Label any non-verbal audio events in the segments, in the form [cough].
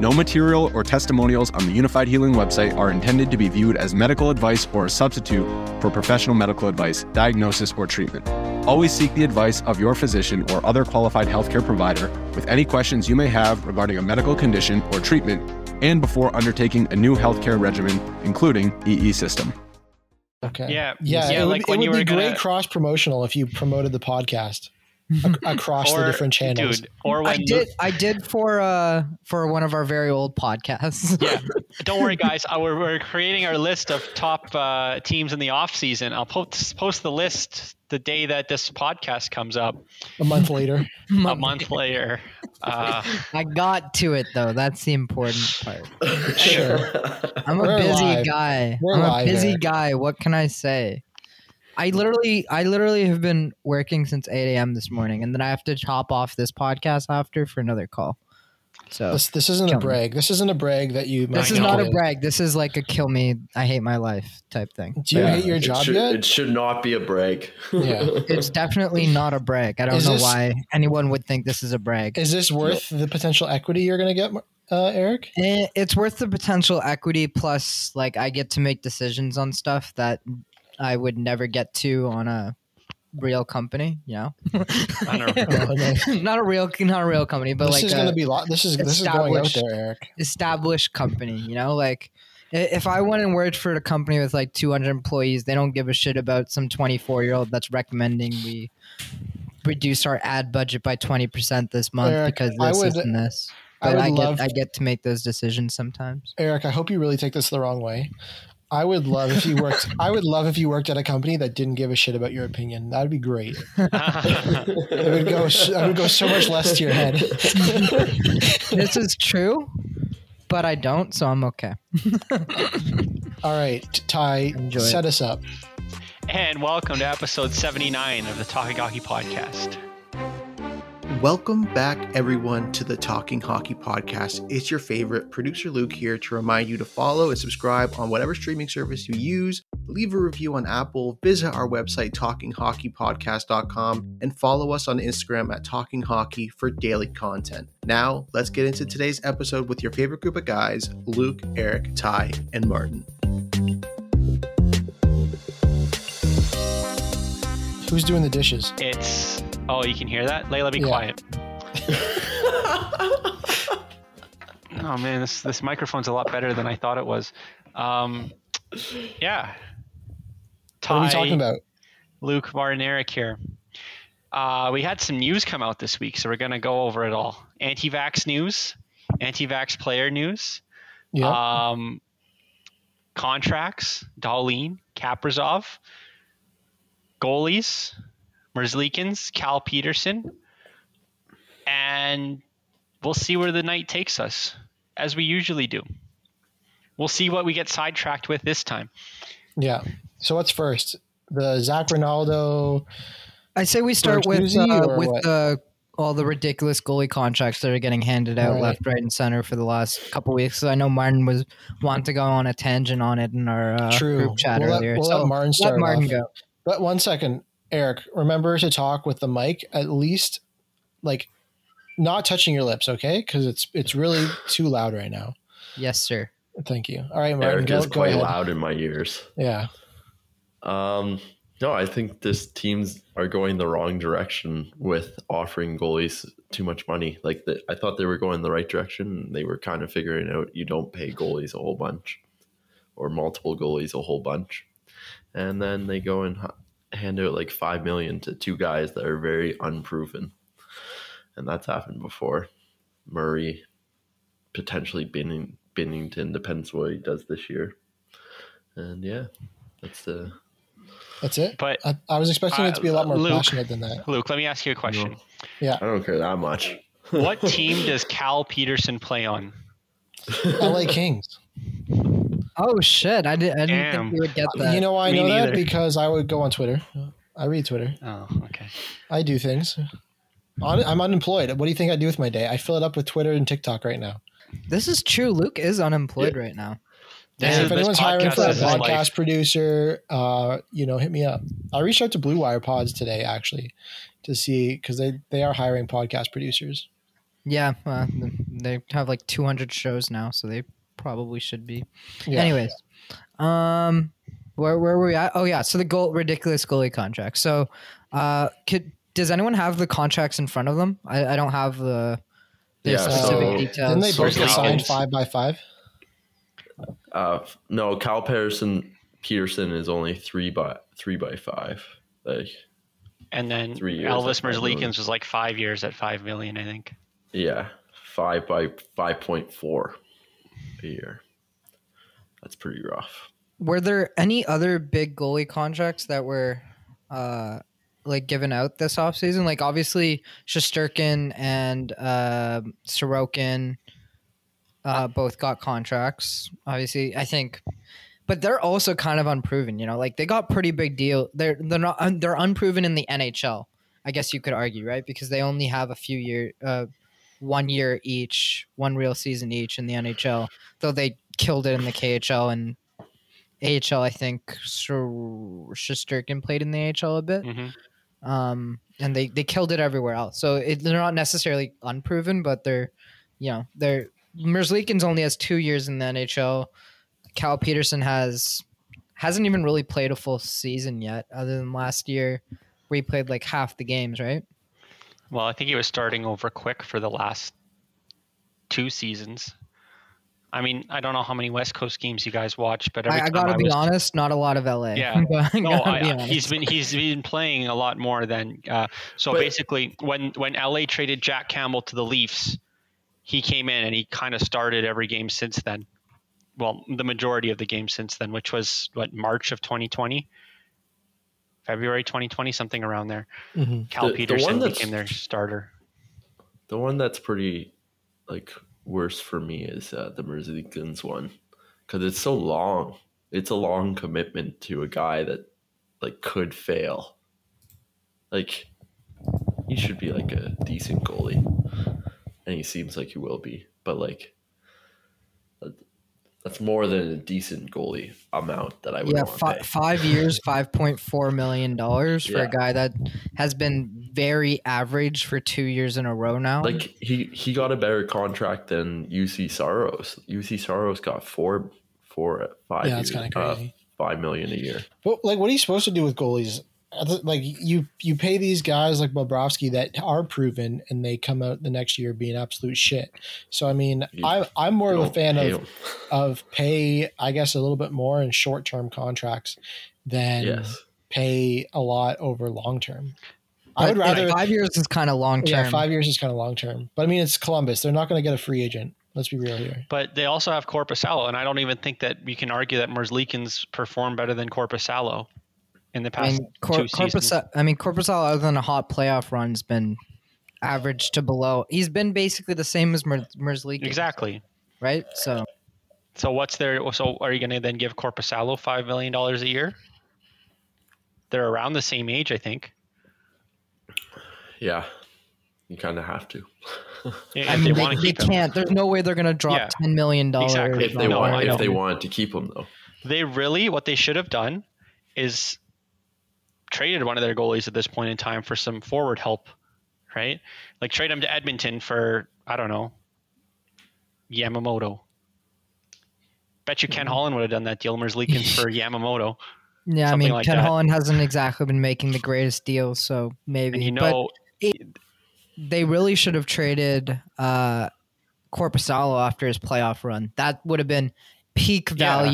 No material or testimonials on the Unifyd Healing website are intended to be viewed as medical advice or a substitute for professional medical advice, diagnosis, or treatment. Always seek the advice of your physician or other qualified healthcare provider with any questions you may have regarding a medical condition or treatment and before undertaking a new healthcare regimen, including EE system. Okay. Yeah. Yeah. Yeah, it would, like it when would you be were great gonna- cross promotional if you promoted the podcast ac- across the different channels. Dude, or when I did. I did for uh for one of our very old podcasts. [laughs] yeah. Don't worry, guys. Uh, we're, we're creating our list of top uh, teams in the off season. I'll post post the list the day that this podcast comes up. A month later. [laughs] A month later. Uh, I got to it though. That's the important part. [laughs] Sure. I'm a We're busy live. guy. We're I'm a busy Eric. guy. What can I say? I literally, I literally have been working since 8 a.m. this morning, and then I have to hop off this podcast after for another call. So This, this isn't a Kill me. brag. This isn't a brag that you. this I is know. not a brag. This is like a kill me. I hate my life type thing. Do you Yeah, hate your it job should, yet? It should not be a brag. Yeah. [laughs] It's definitely not a brag. I don't Is know this- why anyone would think this is a brag. Is this worth the potential equity you're going to get, uh, Eric? Eh, It's worth the potential equity plus, like, I get to make decisions on stuff that I would never get to on a real company. You know, don't know. [laughs] Not a real, not a real company, but like this like is going to be lo- this is this is going out established- there, Eric. established company. You know, like if I went and worked for a company with like 200 employees, they don't give a shit about some 24 year old that's recommending we reduce our ad budget by 20% this month Eric, because I this would- and this. But would I, love- get I get to make those decisions sometimes. Eric, I hope you really take this the wrong way. I would love if you [laughs] worked. I would love if you worked at a company that didn't give a shit about your opinion. That'd be great. [laughs] It would go. s- It would go so much less to your head. [laughs] this is true, but I don't, so I'm okay. All right, Ty, Enjoy it. set us up. and welcome to episode 79 of the Talking Hockey Podcast. Welcome back, everyone, to the Talking Hockey Podcast. It's your favorite producer Luke here to remind you to follow and subscribe on whatever streaming service you use. Leave a review on Apple, visit our website, talkinghockeypodcast.com, and follow us on Instagram at Talking Hockey for daily content. Now, let's get into today's episode with your favorite group of guys Luke, Eric, Ty, and Martin. Who's doing the dishes? It's oh, you can hear that. Layla, be Yeah. quiet. [laughs] oh man, this this microphone's a lot better than I thought it was. Um, yeah. What are we talking about? Luke, Martin, Eric here. Uh, we had some news come out this week, so we're gonna go over it all. Anti-vax news, anti-vax player news, Yeah. um, contracts, Dahlin, Kaprizov, goalies, Merzlikins, Cal Petersen, and we'll see where the night takes us, as we usually do. We'll see what we get sidetracked with this time. yeah. So what's first? The Zach Ronaldo. I say we start with uh, with what? the all the ridiculous goalie contracts that are getting handed out Alright. left, right, and center for the last couple weeks. So I know Martin was wanting to go on a tangent on it in our uh, True. group chat We'll let- earlier. we'll so let Martin start Martin off. go. But one second, Eric. Remember to talk with the mic at least, like, not touching your lips, okay? Because it's it's really [sighs] too loud right now. Yes, sir. Thank you. All right, Martin. Eric Go, is go quite ahead. loud in my ears. Yeah. Um, no, I think this teams are going the wrong direction with offering goalies too much money. Like the, I thought they were going the right direction. They were kind of figuring out you don't pay goalies a whole bunch, or multiple goalies a whole bunch, and then they go and h- hand out like five million to two guys that are very unproven, and that's happened before. Murray, potentially Binning, Binnington. Depends what he does this year. And yeah, that's the That's it. But I, I was expecting it to be a lot uh, more Luke. passionate than that. Luke, let me ask you a question. Yeah. I don't care that much. what team does Cal Petersen play on? LA Kings. [laughs] Oh shit! I, did, I didn't Damn. think we would get that. You know why I Me know that? Because I would go on Twitter. I read Twitter. Oh, okay. I do things. I'm unemployed. What do you think I do with my day? I fill it up with Twitter and TikTok right now. this is true. Luke is unemployed right now. This and is- if anyone's hiring for a podcast is podcast life. producer, uh, you know, hit me up. I reached out to Blue Wire Pods today actually to see because they they are hiring podcast producers. Yeah, uh, they have like 200 shows now, so they probably should be. Yeah. Anyways, um, where where were we at? Oh yeah, so the goal ridiculous goalie contract. So, uh, could does anyone have the contracts in front of them? I, I don't have the the Yeah, specific so- Didn't they both get signed five by five? Uh, no, Cal Petersen Petersen is only three by three by five. Like And then Three years Elvis at five million. Merzlikins was like five years at five million, I think. yeah, five by five point four a year. That's pretty rough. Were there any other big goalie contracts that were uh like given out this offseason? Like obviously Shesterkin and uh, Sorokin uh both got contracts. Obviously, I think but they're also kind of unproven, you know. Like they got pretty big deal. They're they're not they're unproven in the NHL. I guess you could argue, right? Because they only have a few year uh one year each, one real season each in the NHL. Though they killed it in the KHL and AHL, I think Shesterkin played in the AHL a bit, hmm um, and they, they killed it everywhere else. So it, they're not necessarily unproven, but they're, you know, they're Merzlikins only has two years in the NHL. Cal Petersen has hasn't even really played a full season yet, other than last year where he played like half the games, right? Well, I think he was starting over quick for the last two seasons. I mean, I don't know how many West Coast games you guys watch, but I, I gotta I be was, honest, not a lot of LA. Yeah. [laughs] No, I, be he's been he's been playing a lot more than uh, so But- basically when when LA traded Jack Campbell to the Leafs, he came in and he kind of started every game since then. Well, the majority of the games since then, which was what March of 2020, February 2020, something around there. Mm-hmm. Cal The- the Petersen one that's- became their starter. The one that's pretty like worse for me is uh, the Merzlikins one because it's so long. It's a long commitment to a guy that like could fail. Like he should be like a decent goalie, and he seems like he will be. But like that- that's more than a decent goalie amount that I would yeah, want to fi- pay. five years, [laughs] five point four million dollars for Yeah. a guy that has been very average for two years in a row now. Like he he got a better contract than Juuse Saros. Juuse Saros got four four five Yeah, that's kinda uh, crazy. five million a year. But like, what are you supposed to do with goalies? I th- Like you, you pay these guys like Bobrovsky that are proven, and they come out the next year being absolute shit. So I mean, You I, I'm more of a fan of him. of pay, I guess, a little bit more in short term contracts than yes. pay a lot over long term. I would But, yeah, rather five years is kind of long term. yeah, five years is kind of long term. But I mean, it's Columbus; they're not going to get a free agent. Let's be real here. But they also have Korpisalo, and I don't even think that you can argue that Merzlikins perform better than Korpisalo in the past I past mean, Cor- two seasons. Corpus. I mean, Corpusal, other than a hot playoff run, has been average to below. He's been basically the same as Mer- Merzlikins, Exactly. right? So So what's their? So are you going to then give Korpisalo five million dollars a year? They're around the same age, I think. Yeah. You kind of have to. [laughs] If I mean, they, want they can't. There's no way they're gonna drop Yeah. ten million dollars. Exactly. if they No, want, if they wanted to keep him though. They really, what they should have done is traded one of their goalies at this point in time for some forward help, right? Like trade him to Edmonton for I don't know Yamamoto. Bet you Ken Mm-hmm. Holland would have done that deal. Merzlikins for [laughs] Yamamoto, Yeah, I mean, like Ken that. Holland hasn't exactly been making the greatest deals, so maybe. and you but know, they really should have traded uh, Korpisalo after his playoff run. That would have been peak Yeah.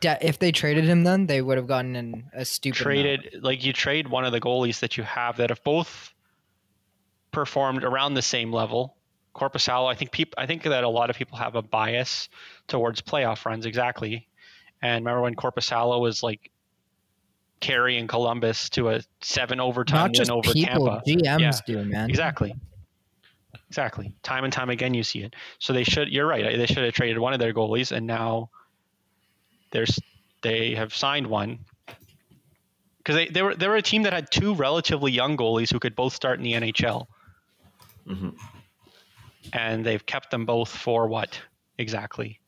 De- if they traded him, then they would have gotten in a stupid amount. traded like you trade one of the goalies that you have that have both performed around the same level. Korpisalo, I think people, I think that a lot of people have a bias towards playoff runs. Exactly. And remember when Korpisalo was like carrying Columbus to a seven overtime Not just win over people, Tampa? GMs Yeah. do, man. Exactly. Exactly. Time and time again, you see it. So they should. You're right. They should have traded one of their goalies, and now there's they have signed one. Because they, they were they were a team that had two relatively young goalies who could both start in the NHL, hmm and they've kept them both for what exactly?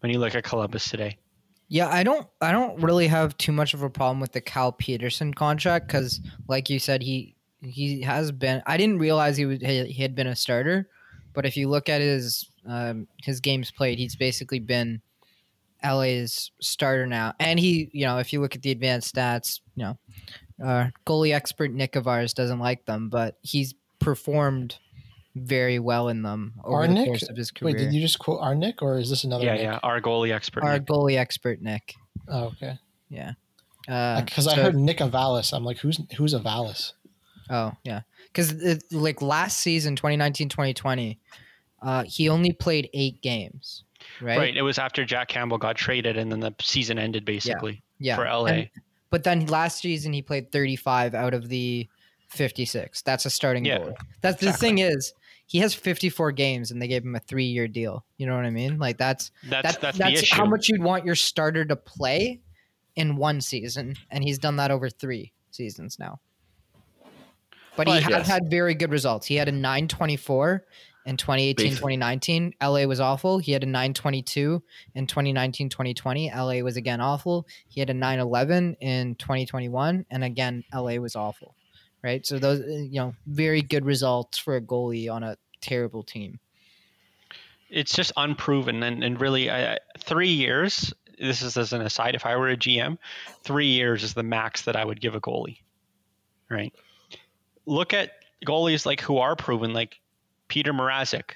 When you look at Columbus today, Yeah, I don't I don't really have too much of a problem with the Cal Petersen contract cuz like you said he he has been I didn't realize he was he, he had been a starter, but if you look at his um, his games played, he's basically been LA's starter now. And he, you know, if you look at the advanced stats, you know, uh, goalie expert Nick of ours doesn't like them, but he's performed very well in them over Our the Nick? course of his career. Wait, did you just quote our Nick or is this another yeah, Nick? yeah, our goalie expert. Our Nick. goalie expert Nick. Oh, okay. Yeah. Because I so- heard Nick Avalis. I'm like, who's who's Avalis? Oh yeah, because like last season, 2019-2020, uh, he only played eight games, right? Right. It was after Jack Campbell got traded, and then the season ended basically Yeah. for LA. And- but then last season he played 35 out of the 56. That's a starting Yeah, goal. That's the thing is he has 54 games and they gave him a three year deal. You know what I mean? Like that's that's that- that's, that's, issue. how much you'd want your starter to play in one season, and he's done that over three seasons now. But he has had very good results. He had a 924 in 2018 Basic- 2019. LA was awful. He had a 922 in 2019 2020. LA was again awful. He had a 911 in 2021. And again, LA was awful. Right. So those, uh, you know, very good results for a goalie on a terrible team. it's just unproven and, and really three years this is as an aside if i were a gm three years is the max that i would give a goalie right look at goalies like who are proven like peter mrazek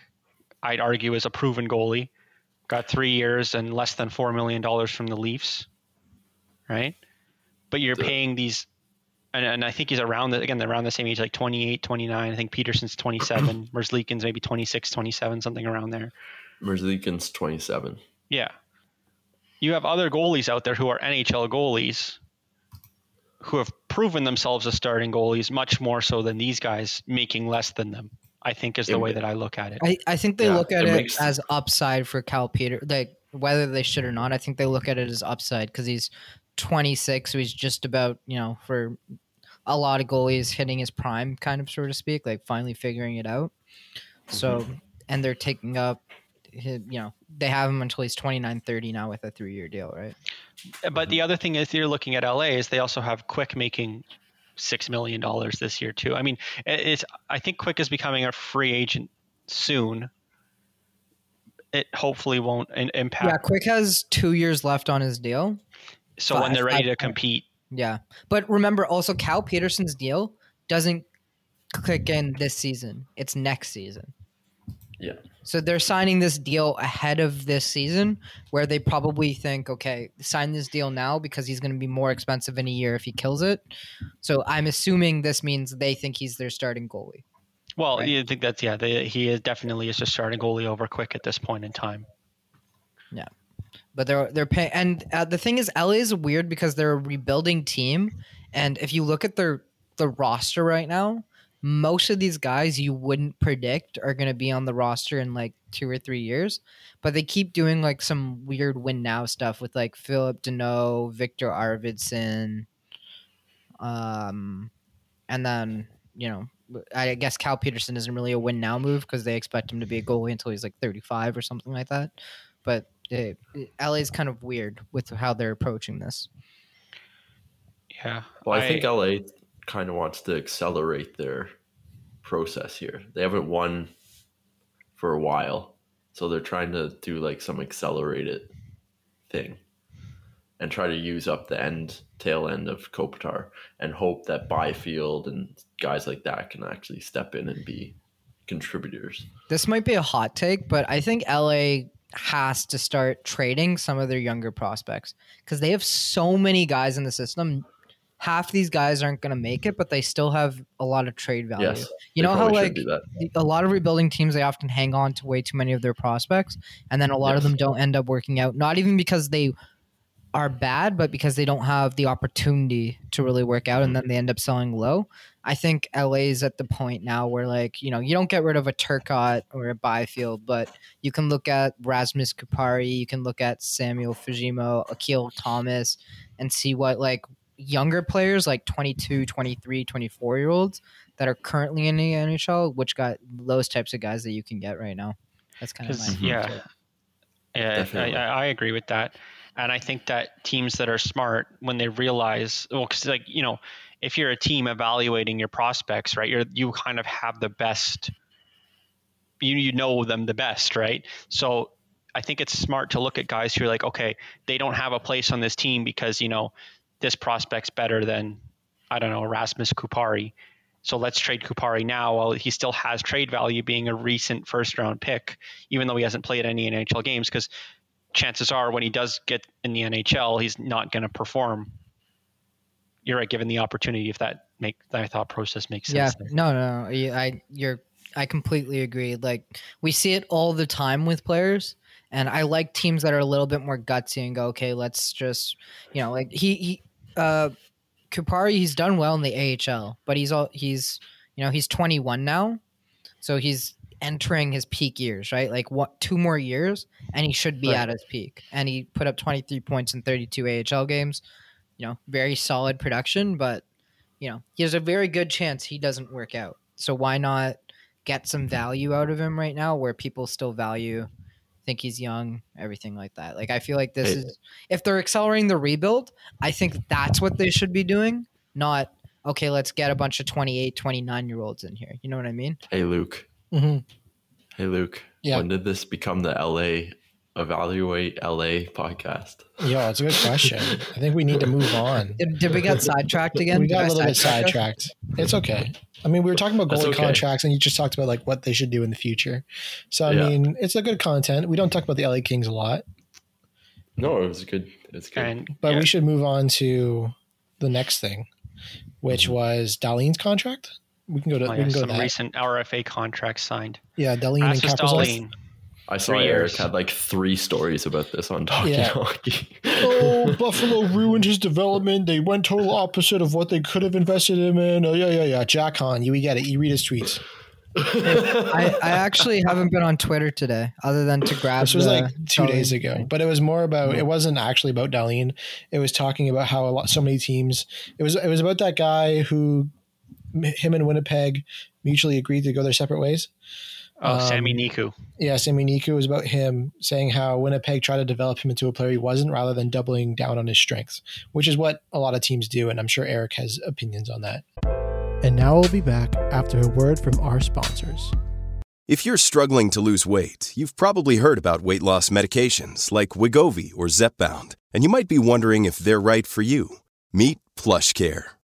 i'd argue is a proven goalie got three years and less than four million dollars from the leafs right but you're paying these and, and I think he's around the, again around the same age like 28 29 I think Petersen's 27 [clears throat] Merzlikins maybe 26 27 something around there Merzlikins 27. yeah. You have other goalies out there who are NHL goalies who have proven themselves as starting goalies much more so than these guys making less than them. I think is the It way that I look at it. I, I think they Yeah, look at it it, makes- as upside for Cal Peter. Like whether they should or not, I think they look at it as upside because he's 26, so he's just about you know for a lot of goalies hitting his prime, kind of so to speak, like finally figuring it out. So mm-hmm. and they're taking up, his, you know, they have him until he's 29, 30 now with a three year deal, right? But the mm-hmm. other thing is you're looking at LA is they also have Quick making six million dollars this year too. I mean, it's I think Quick is becoming a free agent soon. It hopefully won't in- Yeah. Quick has two years left on his deal. so when they're ready to compete, Yeah, but remember also Cal Petersen's deal doesn't click in this season. It's next season. Yeah. So they're signing this deal ahead of this season, where they probably think, okay, sign this deal now because he's going to be more expensive in a year if he kills it. So I'm assuming this means they think he's their starting goalie. well, Right. you think that's yeah, they, he is definitely is just starting goalie over Quick at this point in time. Yeah. But they're they're paying, and uh, the thing is, LA is weird because they're a rebuilding team, and if you look at their the roster right now, most of these guys you wouldn't predict are going to be on the roster in like two or three years, but they keep doing like some weird win now stuff with like Phillip Danault, Viktor Arvidsson, um, and then you know. I guess Cal Petersen isn't really a win now move because they expect him to be a goalie until he's like 35 or something like that. But it, LA's kind of weird with how they're approaching this. Yeah. Well, I, think LA kind of wants to accelerate their process here. They haven't won for a while, so they're trying to do like some accelerated thing and try to use up the end tail end of Kopitar and hope that Byfield and guys like that can actually step in and be contributors. This might be a hot take, but I think LA has to start trading some of their younger prospects because they have so many guys in the system half these guys aren't going to make it, but they still have a lot of trade value. Yes, you know how like do that. the- a lot of rebuilding teams they often hang on to way too many of their prospects, and then a lot of them don't end up working out. Not even because they are bad, but because they don't have the opportunity to really work out, and then mm-hmm. they end up selling low. I think LA is at the point now where like you know you don't get rid of a Turcotte or a Byfield, but you can look at Rasmus Kupari, you can look at Samuel Fagemo, Akil Thomas, and see what like younger players like 22, 23, 24 year olds that are currently in the NHL, which got those types of guys that you can get right now. That's kind of my 'Cause, yeah, yeah, I, I I agree with that, and I think that teams that are smart when they realize, well, because like you know, if you're a team evaluating your prospects, right, you're you kind of have the best, you you know them the best, right? So I think it's smart to look at guys who are like, okay, they don't have a place on this team because you know this prospect's better than I don't know Rasmus Kupari. So let's trade Kupari now while he still has trade value being a recent first round pick, even though he hasn't played any NHL games, because chances are when he does get in the NHL, he's not going to perform. You're right, given the opportunity, if that make that thought process makes sense. there. No, no, no. I you're I completely agree. Like we see it all the time with players. And I like teams that are a little bit more gutsy and go, okay, let's just, you know, like he, he uh, Kupari, he's done well in the AHL, but he's all he's, you know, he's 21 now, so he's entering his peak years, right? Like what two more years, and he should be Right. at his peak. And he put up 23 points in 32 AHL games. You know, very solid production, but you know, he has a very good chance he doesn't work out. So why not get some value out of him right now, where people still value think he's young, everything like that. Like I feel like this Hey. is if they're accelerating the rebuild, I think that's what they should be doing, not okay, let's get a bunch of 28, 29 year olds in here. You know what I mean? Hey Luke. hmm Hey Luke. Yeah. When did this become the LA Evaluate LA podcast? Yeah, it's a good question. I think we need to move on. Did, did we get sidetracked again? we Did got I a little bit sidetrack sidetracked. It's okay. I mean, we were talking about That's goalie okay. contracts, and you just talked about like what they should do in the future. So I Yeah. mean, it's a good content. We don't talk about the LA Kings a lot, No, it was good. It's good. And but yeah, we should move on to the next thing, which Mhm. was Dahlin's contract. We can go to oh, we can go to some that. recent RFA contracts signed. yeah, Dahlin and Rasmus Kaprizov. Dahlin. I saw Three Eric years. had like three stories about this on Talking Yeah. Hockey. oh, [laughs] Buffalo ruined his development. They went total opposite of what they could have invested him in. Oh yeah, yeah, yeah. Jack Han, you we get it. You read his tweets. I, I actually haven't been on Twitter today, other than to grab. This was the like two Dahlin days ago, but it was more about. It wasn't actually about Dahlin. It was talking about how a lot, so many teams. It was it was about that guy who, him and Winnipeg, mutually agreed to go their separate ways. Oh, Sammy Um, Niku. Yeah, Sami Niku was about him saying how Winnipeg tried to develop him into a player he wasn't, rather than doubling down on his strengths, which is what a lot of teams do, and I'm sure Eric has opinions on that. And now we'll be back after a word from our sponsors. If you're struggling to lose weight, you've probably heard about weight loss medications like Wegovy or Zepbound, and you might be wondering if they're right for you. Meet PlushCare,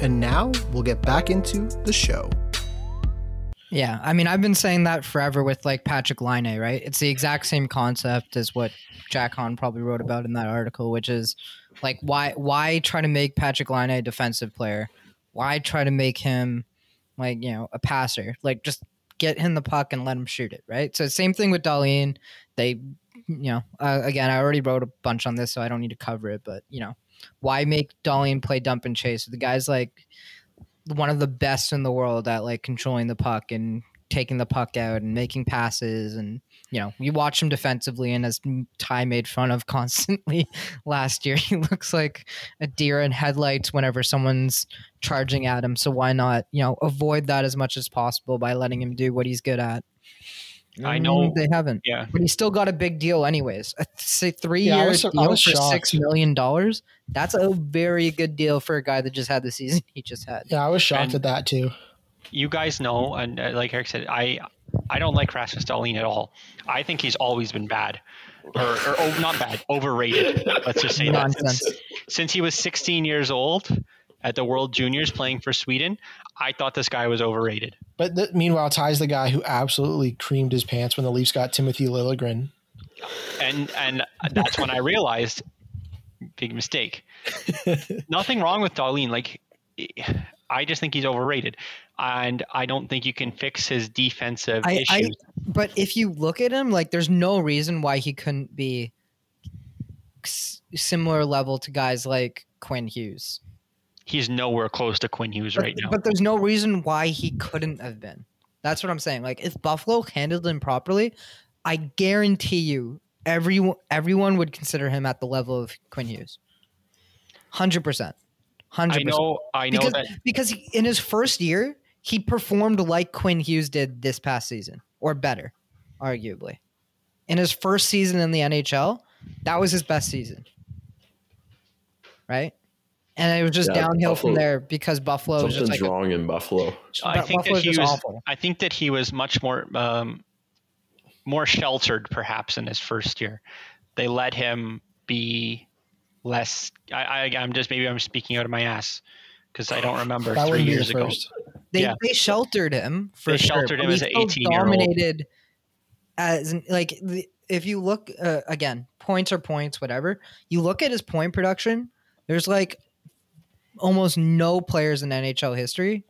And now we'll get back into the show. Yeah, I mean, I've been saying that forever with like Patrik Laine, right? It's the exact same concept as what Jack Han probably wrote about in that article, which is like why why try to make Patrik Laine a defensive player? Why try to make him like you know a passer? Like just get him the puck and let him shoot it, right? So same thing with Dahlin. They, you know, uh, again, I already wrote a bunch on this, so I don't need to cover it. But you know, why make Dahlin play dump and chase? The guy's like one of the best in the world at like controlling the puck and taking the puck out and making passes and you know you watch him defensively and as ty made fun of [laughs] constantly last year. He looks like a deer in headlights whenever someone's charging at him. So why not you know avoid that as much as possible by letting him do what he's good at I know- Mm, they haven't Yeah. but he still got a big deal anyways a th- say three Yeah, I was sur- I deal for shocked. six million dollars that's a very good deal for a guy that just had the season he just had Yeah, I was shocked And- at that too. you guys know, and uh, like Eric said, I I don't like Rasmus Dahlin at all. I think he's always been bad, or, or oh, not bad, overrated. Let's just say that. Since, since he was 16 years old at the World Juniors playing for Sweden, I thought this guy was overrated. But th- meanwhile, Ty's the guy who absolutely creamed his pants when the Leafs got Timothy Liljegren. and and that's when I realized big mistake. [laughs] Nothing wrong with Dahlin. Like I just think he's overrated, and I don't think you can fix his defensive I, I, issues. but if you look at him, like, there's no reason why he couldn't be s- similar level to guys like Quinn Hughes. He's nowhere close to Quinn Hughes But, right now. but there's no reason why he couldn't have been. That's what I'm saying. Like, if Buffalo handled him properly, I guarantee you, everyone everyone would consider him at the level of Quinn Hughes. Hundred percent. 100%. I know, I know because that because he- in his first year he performed like Quinn Hughes did this past season or better, arguably. In his first season in the NHL, that was his best season, right? And it was just Yeah, downhill from there because Buffalo was just Something's like wrong in Buffalo. I think Buffalo's that he just was. awful. I think that he was much more, um, more sheltered, perhaps, in his first year. They let him be less. I, I I'm just maybe I'm speaking out of my ass because I don't [sighs] remember That three years ago. they, Yeah. they sheltered him for They sure, sheltered but him he as an still 18-year-old. dominated as like the, if you look uh, again points are points whatever you look at his point production there's like almost no players in NHL history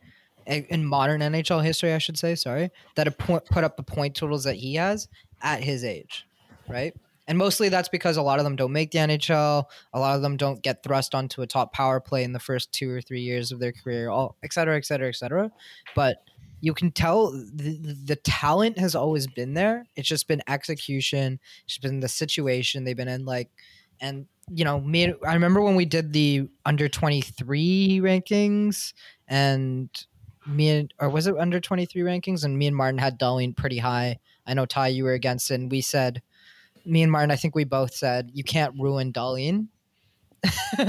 in modern NHL history I should say sorry that have put up the point totals that he has at his age right and mostly that's because a lot of them don't make the NHL a lot of them don't get thrust onto a top power play in the first two or three years of their career all et cetera et cetera et cetera but you can tell the, the talent has always been there. It's just been execution. It's been the situation they've been in. Like, and you know, me. I remember when we did the under twenty three rankings, and me and or was it under twenty three rankings? And me and Martin had Dahlin pretty high. I know Ty, you were against it, and we said, me and Martin, I think we both said you can't ruin Dahlin. [laughs]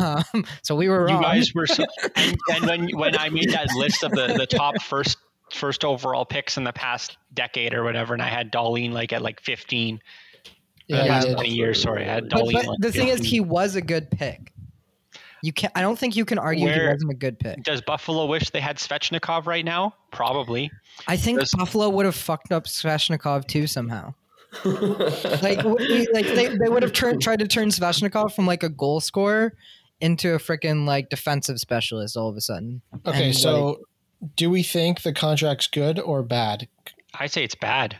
um, so we were You wrong. guys were, so, [laughs] and, and when when I made that list of the the top first first overall picks in the past decade or whatever, and I had Dahlin like at like 15. Yeah, the you did. 20 years. Sorry, I had But, but the thing is, he was a good pick. You can not I don't think you can argue he wasn't a good pick. Does Buffalo wish they had Svechnikov right now? Probably. I think does- Buffalo would have fucked up Svechnikov too somehow. [laughs] Like, like they, they would have turned tried to turn Svechnikov from like a goal scorer into a freaking like defensive specialist all of a sudden. Okay, And, so do we think the contract's good or bad? I say it's bad,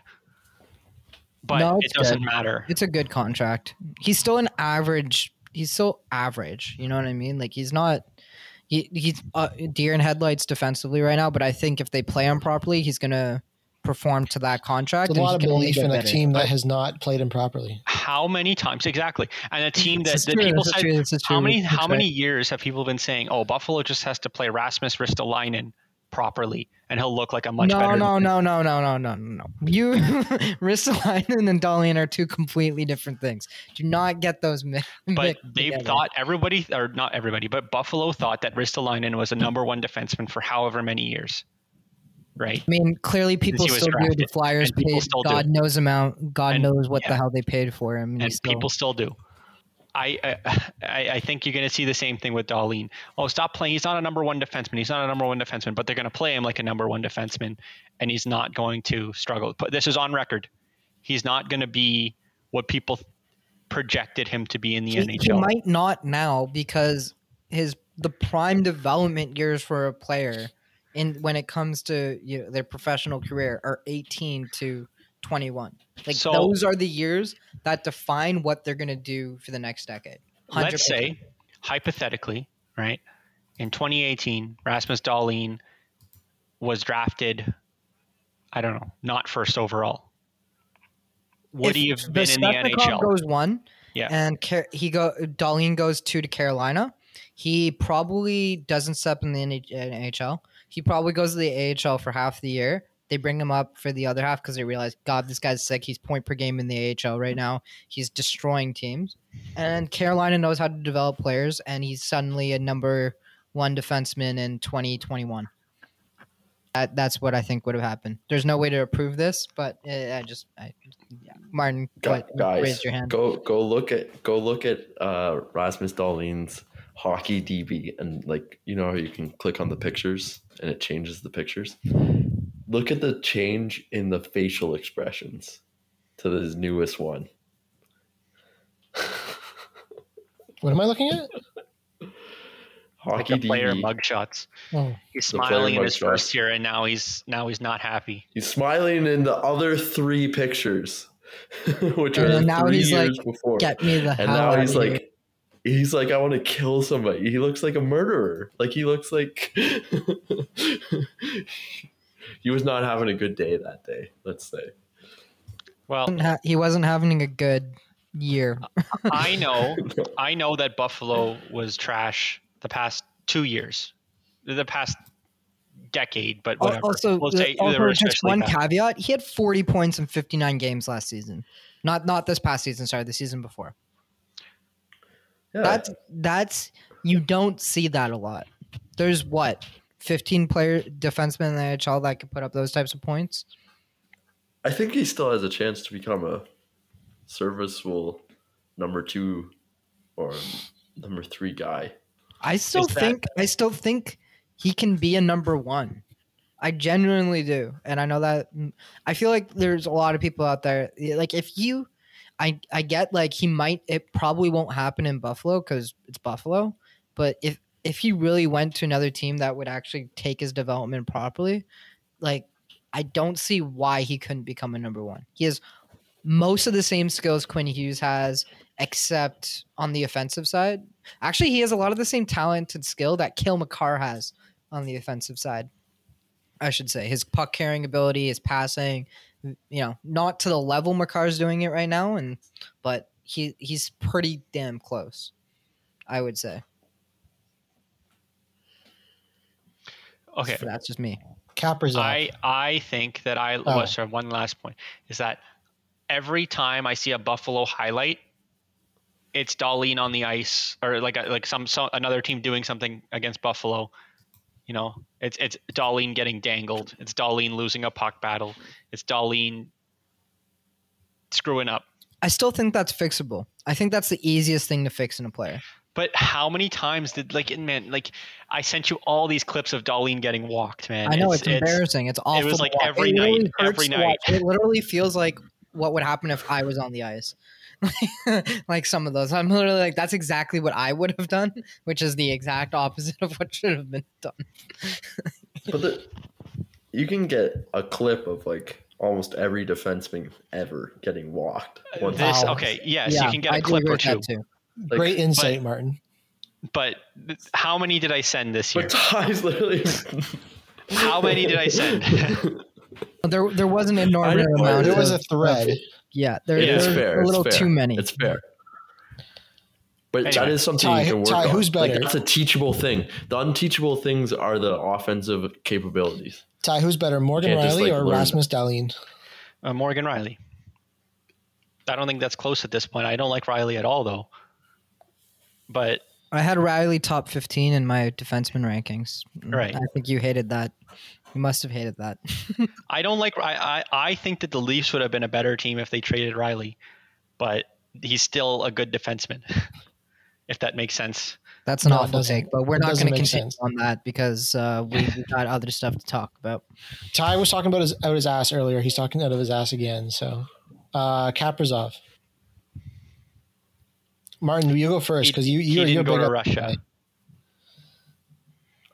but No, it doesn't good. matter. It's a good contract. He's still an average. He's still average. You know what I mean? Like he's not. He, he's uh, deer in headlights defensively right now, but I think if they play him properly, he's gonna perform to that contract. It's a lot of belief in a better. team that has not played him properly. How many times exactly? And a team that This is the people this said. true, How many that's how right. many years have people been saying, "Oh, Buffalo just has to play Rasmus Ristolainen properly, and he'll look like a much no, better." no, [laughs] no, no, no, no, no, no, no. You, [laughs] Ristolainen and Dahlin are two completely different things. Do not get those mi- [laughs] But mixed they've together. thought everybody, or not everybody, but Buffalo thought that Ristolainen was a number one defenseman for however many years, right? I mean, clearly people still do. The Flyers paid still do. God knows amount. God And- knows what yeah. the hell they paid for him. And, and still, people still do. I, [laughs] I I think you're going to see the same thing with Dahlin. Oh, stop playing. He's not a number one defenseman. He's not a number one defenseman, but they're going to play him like a number one defenseman, and he's not going to struggle. But this is on record. He's not going to be what people projected him to be in the he, he might not now because his the prime development years for a player in when it comes to you know, their professional career are 18 to 21 like So- those are the years that define what they're going to do for the next decade 100%. Let's say, hypothetically, right? In 2018, Rasmus Dahlin was drafted I don't know, not first overall. Would If he have been in the NHL? goes one, Yeah. and Car- he go Dahlin goes two to Carolina. He probably doesn't step in the NHL. He probably goes to the AHL for half the year. They bring him up for the other half because they realize, God, this guy's sick. He's point per game in the AHL right now. He's destroying teams. And Carolina knows how to develop players, and he's suddenly a number one defenseman in 2021. That, that's what I think would have happened. There's no way to approve this, but uh, I just, I, yeah. Martin, guys, raise your hand. go go look at go look at uh, Rasmus Dahlin's hockey DB and like you know how you can click on the pictures and it changes the pictures. Look at the change in the facial expressions to his newest one. [laughs] What am I looking at? like Hockey the player DB. mugshots. Oh, He's smiling in his mugshots. first year, and now he's now he's not happy. He's smiling in the other three pictures, [laughs] which And are then now three he's like, years before. Get me the and hell now out he's of here. like he's like i want to kill somebody he looks like a murderer like he looks like [laughs] he was not having a good day that day let's say Well, he wasn't having a good year. [laughs] I know, [laughs] I know that Buffalo was trash the past two years, the past decade, but whatever. Also, we'll say also were just one bad. caveat: he had 40 points in 59 games last season. Not not this past season. Sorry, the season before. yeah That's that's you don't see that a lot. There's what 15 player defensemen in the NHL that can put up those types of points. i think he still has a chance to become a serviceable number two or number three guy I still that- think I still think he can be a number one. I genuinely do, and I know that. Mm, I feel like there's a lot of people out there. Like if you, I I get like he might. It probably won't happen in Buffalo because it's Buffalo. But if if he really went to another team that would actually take his development properly, like I don't see why he couldn't become a number one. He has most of the same skills Quinn Hughes has, except on the offensive side. Actually, he has a lot of the same talent and skill that Cale Makar has on the offensive side. I should say his puck carrying ability, his passing, you know, not to the level Makar's doing it right now, and but he he's pretty damn close. I would say. Okay, that's just me. Kaprizov. I I think that I. Oh. Oh. sorry, one last point is that every time I see a Buffalo highlight, it's Dahlin on the ice or like a, like some, some another team doing something against Buffalo. You know, it's it's Dahlin getting dangled. It's Dahlin losing a puck battle. It's Dahlin screwing up. I still think that's fixable. I think that's the easiest thing to fix in a player. But how many times did like man like I sent you all these clips of Dahlin getting walked, man. I know it's, embarrassing. It's awful. It was like every It night, literally every night. It literally feels like what would happen if I was on the ice. [laughs] like some of those, I'm literally like, that's exactly what I would have done, which is the exact opposite of what should have been done. [laughs] but the, you can get a clip of like almost every defenseman ever getting walked uh, This time. okay, yes, yeah, you can get a I clip or two. that too. Like, Great insight, Martin. But how many did I send this year? But Ty's literally. [laughs] How many did I send? [laughs] There, there wasn't an enormous amount. There was a thread. yeah, there, It is there's fair. a little it's fair. too many. It's fair. But that Anyway, is something Ty- you can work Ty, on. who's Like better? that's a teachable thing. The unteachable things are the offensive capabilities. Ty, who's better, Morgan Can't just, Rielly like, or learn Rasmus Dahlin? uh, Morgan Rielly. I don't think that's close at this point. I don't like Rielly at all, though. But I had Rielly top 15 in my defenseman rankings. Right. I think you hated that. You must have hated that. [laughs] I don't like. I, I I think that the Leafs would have been a better team if they traded Rielly, but he's still a good defenseman. [laughs] if that makes sense. That's an No, awful take, but we're not going to make continue sense. on that because uh, we, [laughs] we got other stuff to talk about. Ty was talking about his out his ass earlier. He's talking out of his ass again. So, uh, Kaprizov. Martin, you go first because you he you're, didn't you're go to up- Russia.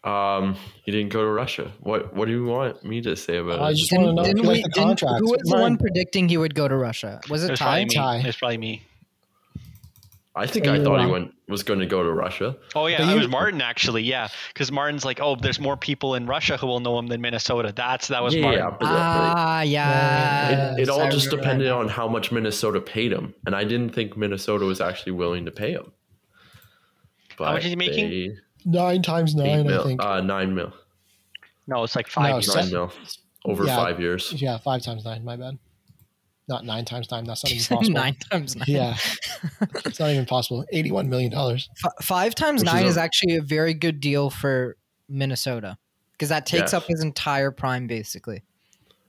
Um, he didn't go to Russia. What What do you want me to say about I it? just want to know Didn't you we- like the didn't- contract. who was the one predicting he would go to Russia? Was It it was Ty? probably. Ty. It was probably me. I think I you thought he went was going to go to Russia. Oh yeah, But it was Martin actually. Yeah, because Martin's like, oh, there's more people in Russia who will know him than Minnesota. That's that was yeah, Martin. yeah, but, but Ah, yeah. it, it all just depended that. on how much Minnesota paid him, and I didn't think Minnesota was actually willing to pay him. But much is he making? they- Nine times eight nine, I think. uh, nine mil, No, it's like five No, years. nine mil over Yeah. five years. yeah, five times nine. My bad. Not nine times nine. That's not [laughs] even possible. nine times nine. Yeah, it's not even possible. Eighty-one million dollars. F- five times Which is nine a- is, actually a very good deal for Minnesota because that takes Yeah. up his entire prime basically.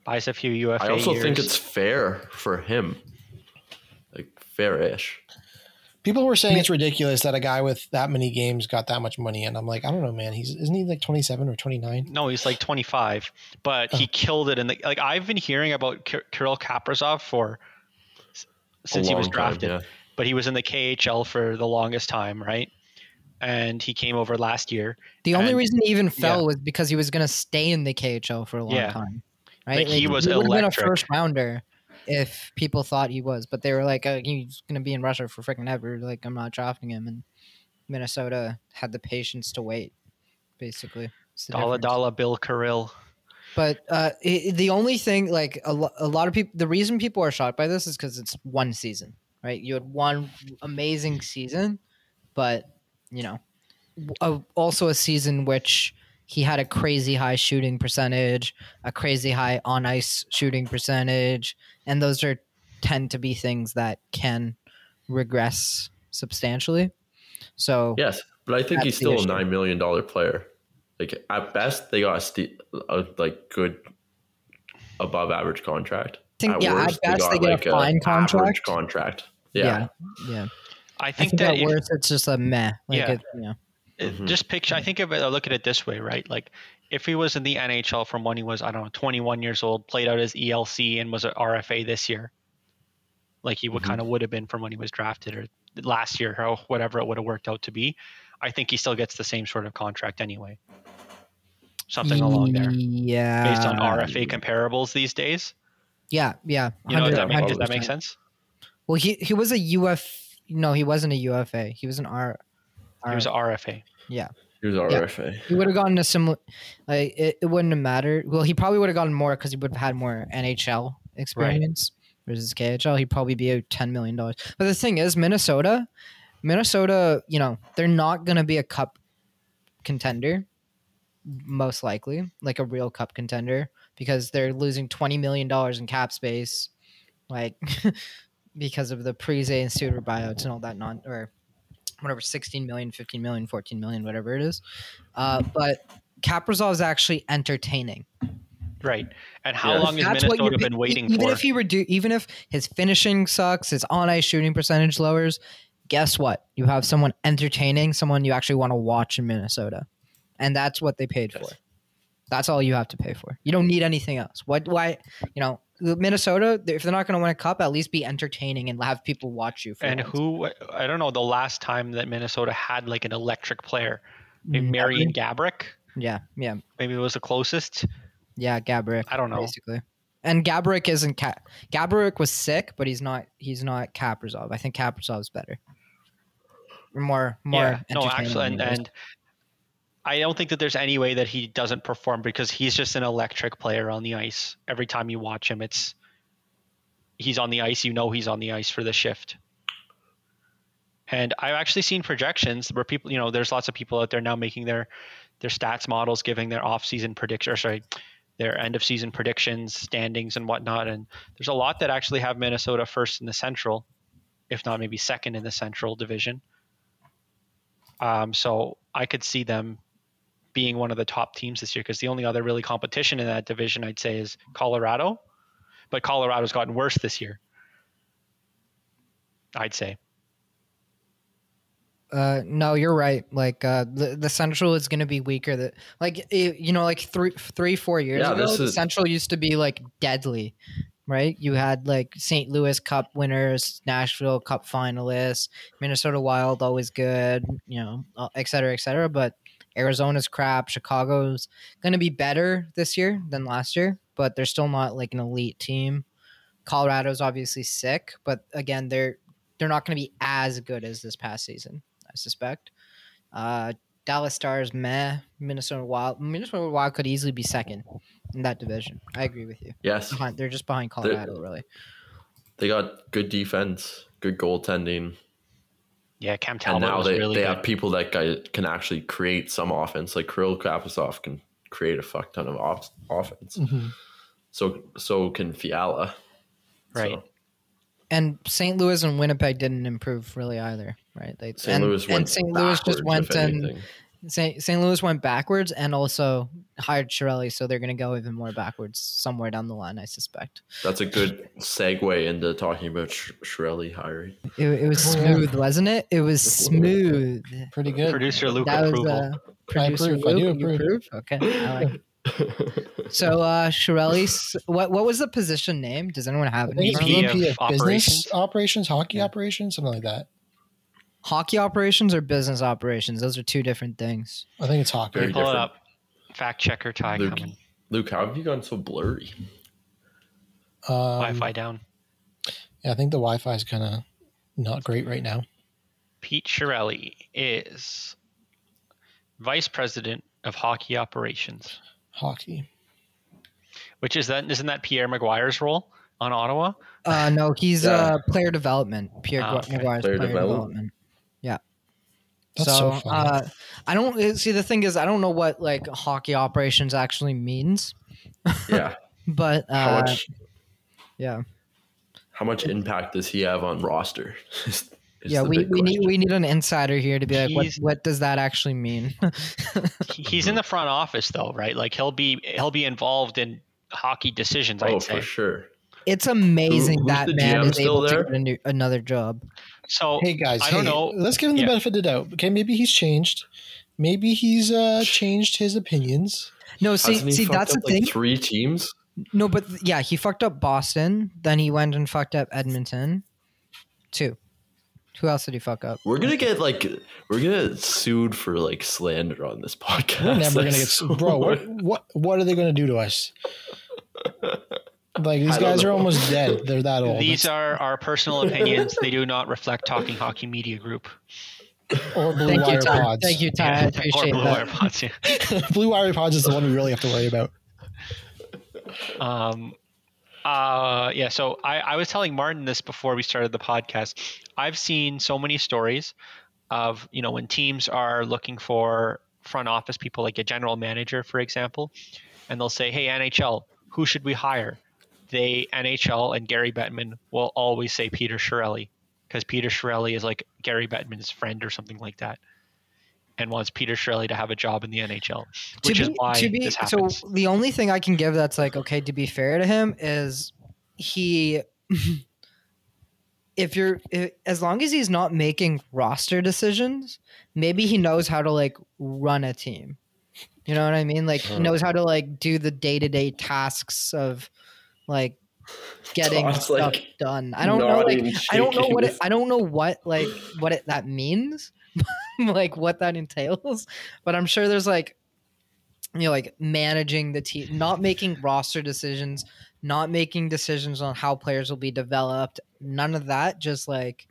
Buys a few UFA I also years. think it's fair for him, like fair-ish. People were saying it's ridiculous that a guy with that many games got that much money, and I'm like, I don't know, man. He's isn't he like 27 or 29? no, he's like 25, but he oh. killed it. And like I've been hearing about Ki- Kirill Kaprizov for since he was long time, drafted, yeah. but he was in the KHL for the longest time, right? And he came over last year. The only And- reason he even fell yeah. was because he was going to stay in the KHL for a long Yeah. time. Right? Like, he was would have been a first rounder if people thought he was, but they were like, uh, he's going to be in Russia for freaking ever. Like, I'm not drafting him. And Minnesota had the patience to wait, basically. It's the Dalla difference. Dalla Bill Kirill. But uh, i the only thing, like a, lo- a lot of people, the reason people are shocked by this is because it's one season, right? You had one amazing season, but you know, a, also a season which he had a crazy high shooting percentage, a crazy high on ice shooting percentage, and those are tend to be things that can regress substantially. So Yes, but I think he's the still a nine million dollar player. Like at best, they got a, ste- a like good above average contract. I think- yeah, at best they get a fine average contract. contract. yeah, Yeah, yeah. I I think, think that at if- worst it's just a meh. Like Yeah. it, you know. It- Mhm. just picture i think of it I look at it this way right like if he was in the nhl from when he was i don't know 21 years old played out his elc and was an rfa this year like he would Mhm. kind of would have been from when he was drafted or last year or whatever it would have worked out to be i think he still gets the same sort of contract anyway something along there Yeah. based on rfa comparables these days Yeah, yeah. you know does that, 100 make, does that make sense Well, he he was a UF. No, he wasn't a UFA. He was an R. he was RFA. Yeah. he was RFA. He would have gotten a similar. Like it, it wouldn't have mattered. Well, he probably would have gotten more because he would have had more NHL experience versus KHL. He'd probably be a ten million dollars. But the thing is, Minnesota, Minnesota, you know, they're not gonna be a cup contender, most likely, like a real cup contender, because they're losing twenty million dollars in cap space, like [laughs] because of the Parise and Suter buyouts and all that non or whatever 16 million 15 million 14 million whatever it is. Uh, but Kaprizov is actually entertaining. Right. And how Yeah. long has That's what you minnesota pay- been waiting even for? if he redu- even if his finishing sucks his on ice shooting percentage lowers guess what? You have someone entertaining someone you actually want to watch in Minnesota. And that's what they paid for. That's all you have to pay for. You don't need anything else. What why you know Minnesota if they're not going to win a cup at least be entertaining and have people watch you for And once. who I don't know the last time that Minnesota had like an electric player. Maybe Mm, Marian Gaborik. yeah yeah Maybe it was the closest. Yeah, Gaborik. I don't know. Basically, and Gaborik isn't Ka- Gaborik was sick, but he's not. He's not Kaprizov. I think Kaprizov's better. More, more. yeah. No, actually, and, than he is. and I don't think that there's any way that he doesn't perform because he's just an electric player on the ice. Every time you watch him, it's he's on the ice. You know he's on the ice for the shift. And I've actually seen projections where people, you know, there's lots of people out there now making their their stats models, giving their off-season prediction, or sorry, their end-of-season predictions, standings, and whatnot. And there's a lot that actually have Minnesota first in the Central, if not maybe second in the Central Division. Um, so I could see them being one of the top teams this year because the only other really competition in that division I'd say is Colorado, but Colorado's gotten worse this year. I'd say. Uh, no, you're right. Like uh, the the Central is going to be weaker. That like it, you know, like three, three, four years Yeah, ago, this the is- Central used to be like deadly, right? You had like St. Louis Cup winners, Nashville Cup finalists, Minnesota Wild always good, you know, uh, et cetera, et cetera. But Arizona's crap. Chicago's going to be better this year than last year, but they're still not like an elite team. Colorado's obviously sick, but again, they're they're not going to be as good as this past season. I suspect. Uh, Dallas Stars, meh. Minnesota Wild, Minnesota Wild could easily be second in that division. I agree with you. Yes, Behind, they're just behind Colorado, really. they got good defense, good goaltending, Yeah, Cam and Talbot now was they, really they good. have people that guy can actually create some offense. Like Kirill Kaprizov can create a fuck ton of off- offense. Mhm. So so can Fiala. Right. So, And St. Louis and Winnipeg didn't improve really either, right? They St. and, Louis went and St. Louis just went and anything. St. St. Louis went backwards and also hired Chiarelli, so they're going to go even more backwards somewhere down the line, I suspect. That's a good segue into talking about Sh- Chiarelli hiring. It, it was smooth, wasn't it? It was smooth. Pretty good. Producer Luke That was approval. uh, producer approve, I do Luke, you approve. approve? Okay, I like it. [laughs] So, uh, Chiarelli, what what was the position name? Does anyone have I it? think in it's VP of of VP business operations. operations, hockey operations, something like that. Hockey operations or business operations? Those are two different things. I think it's hockey. Very Pull it up. Fact checker Ty Luke, coming. Luke, how have you gone so blurry? Um, Wi-Fi down. Yeah, I think the Wi-Fi is kind of not great right now. Pete Chiarelli is vice president of hockey operations, Hockey. which is that isn't that Pierre McGuire's role on Ottawa? Uh, no, he's Yeah. uh, player development. Pierre Gu- okay. McGuire's Player player, development. development. Yeah. That's so, so funny. uh, I don't uh, see the thing is I don't know what like hockey operations actually means, Yeah. [laughs] but How uh, much yeah, how much impact does he have on roster? [laughs] Is- is yeah, the we, big we need we need an insider here to be like, what He's- what does that actually mean? [laughs] He's in the front office though, right? Like he'll be he'll be involved in hockey decisions. Oh, I'd say. for sure. it's amazing who's that man GM is able there? to get a new, another job. So hey guys, I don't hey, know. Let's give him the Yeah. benefit of the doubt. Okay, maybe he's changed. Maybe he's uh changed his opinions. No, see, Hasn't he see, fucked that's the like, thing. Three teams. No, but yeah, he fucked up Boston. Then he went and fucked up Edmonton. Two. Who else did he fuck up? We're gonna get like we're gonna get sued for like slander on this [laughs] podcast. We're never gonna I get swear. bro. What what what are they gonna do to us? Like these I don't guys are almost dead. They're that old. these That's- are our personal opinions. they do not reflect Talking Hockey Media Group. or blue Thank you, wire Ty. pods. Thank you, Ty. I or appreciate Blue that. Wire Pods, yeah. [laughs] blue wire pods is the one we really have to worry about. Um, uh, yeah. So I, I was telling Martin this before we started the podcast. I've seen so many stories of you know when teams are looking for front office people, like a general manager, for example, and they'll say, "Hey, NHL, who should we hire?" They NHL and Gary Bettman will always say Peter Chiarelli because Peter Chiarelli is like Gary Bettman's friend or something like that, and wants Peter Chiarelli to have a job in the NHL, which is why to be, this so the only thing I can give that's like okay to be fair to him is he [laughs] if you're i as long as he's not making roster decisions maybe he knows how to like run a team. You know what i mean? Like Huh. knows how to like do the day-to-day tasks of like [laughs] getting Todd's, stuff like, done. I don't know like i don't know what it, i don't know what like what it, that means [laughs] like what that entails but i'm sure there's like you know like managing the team not making roster decisions not making decisions on how players will be developed none of that just like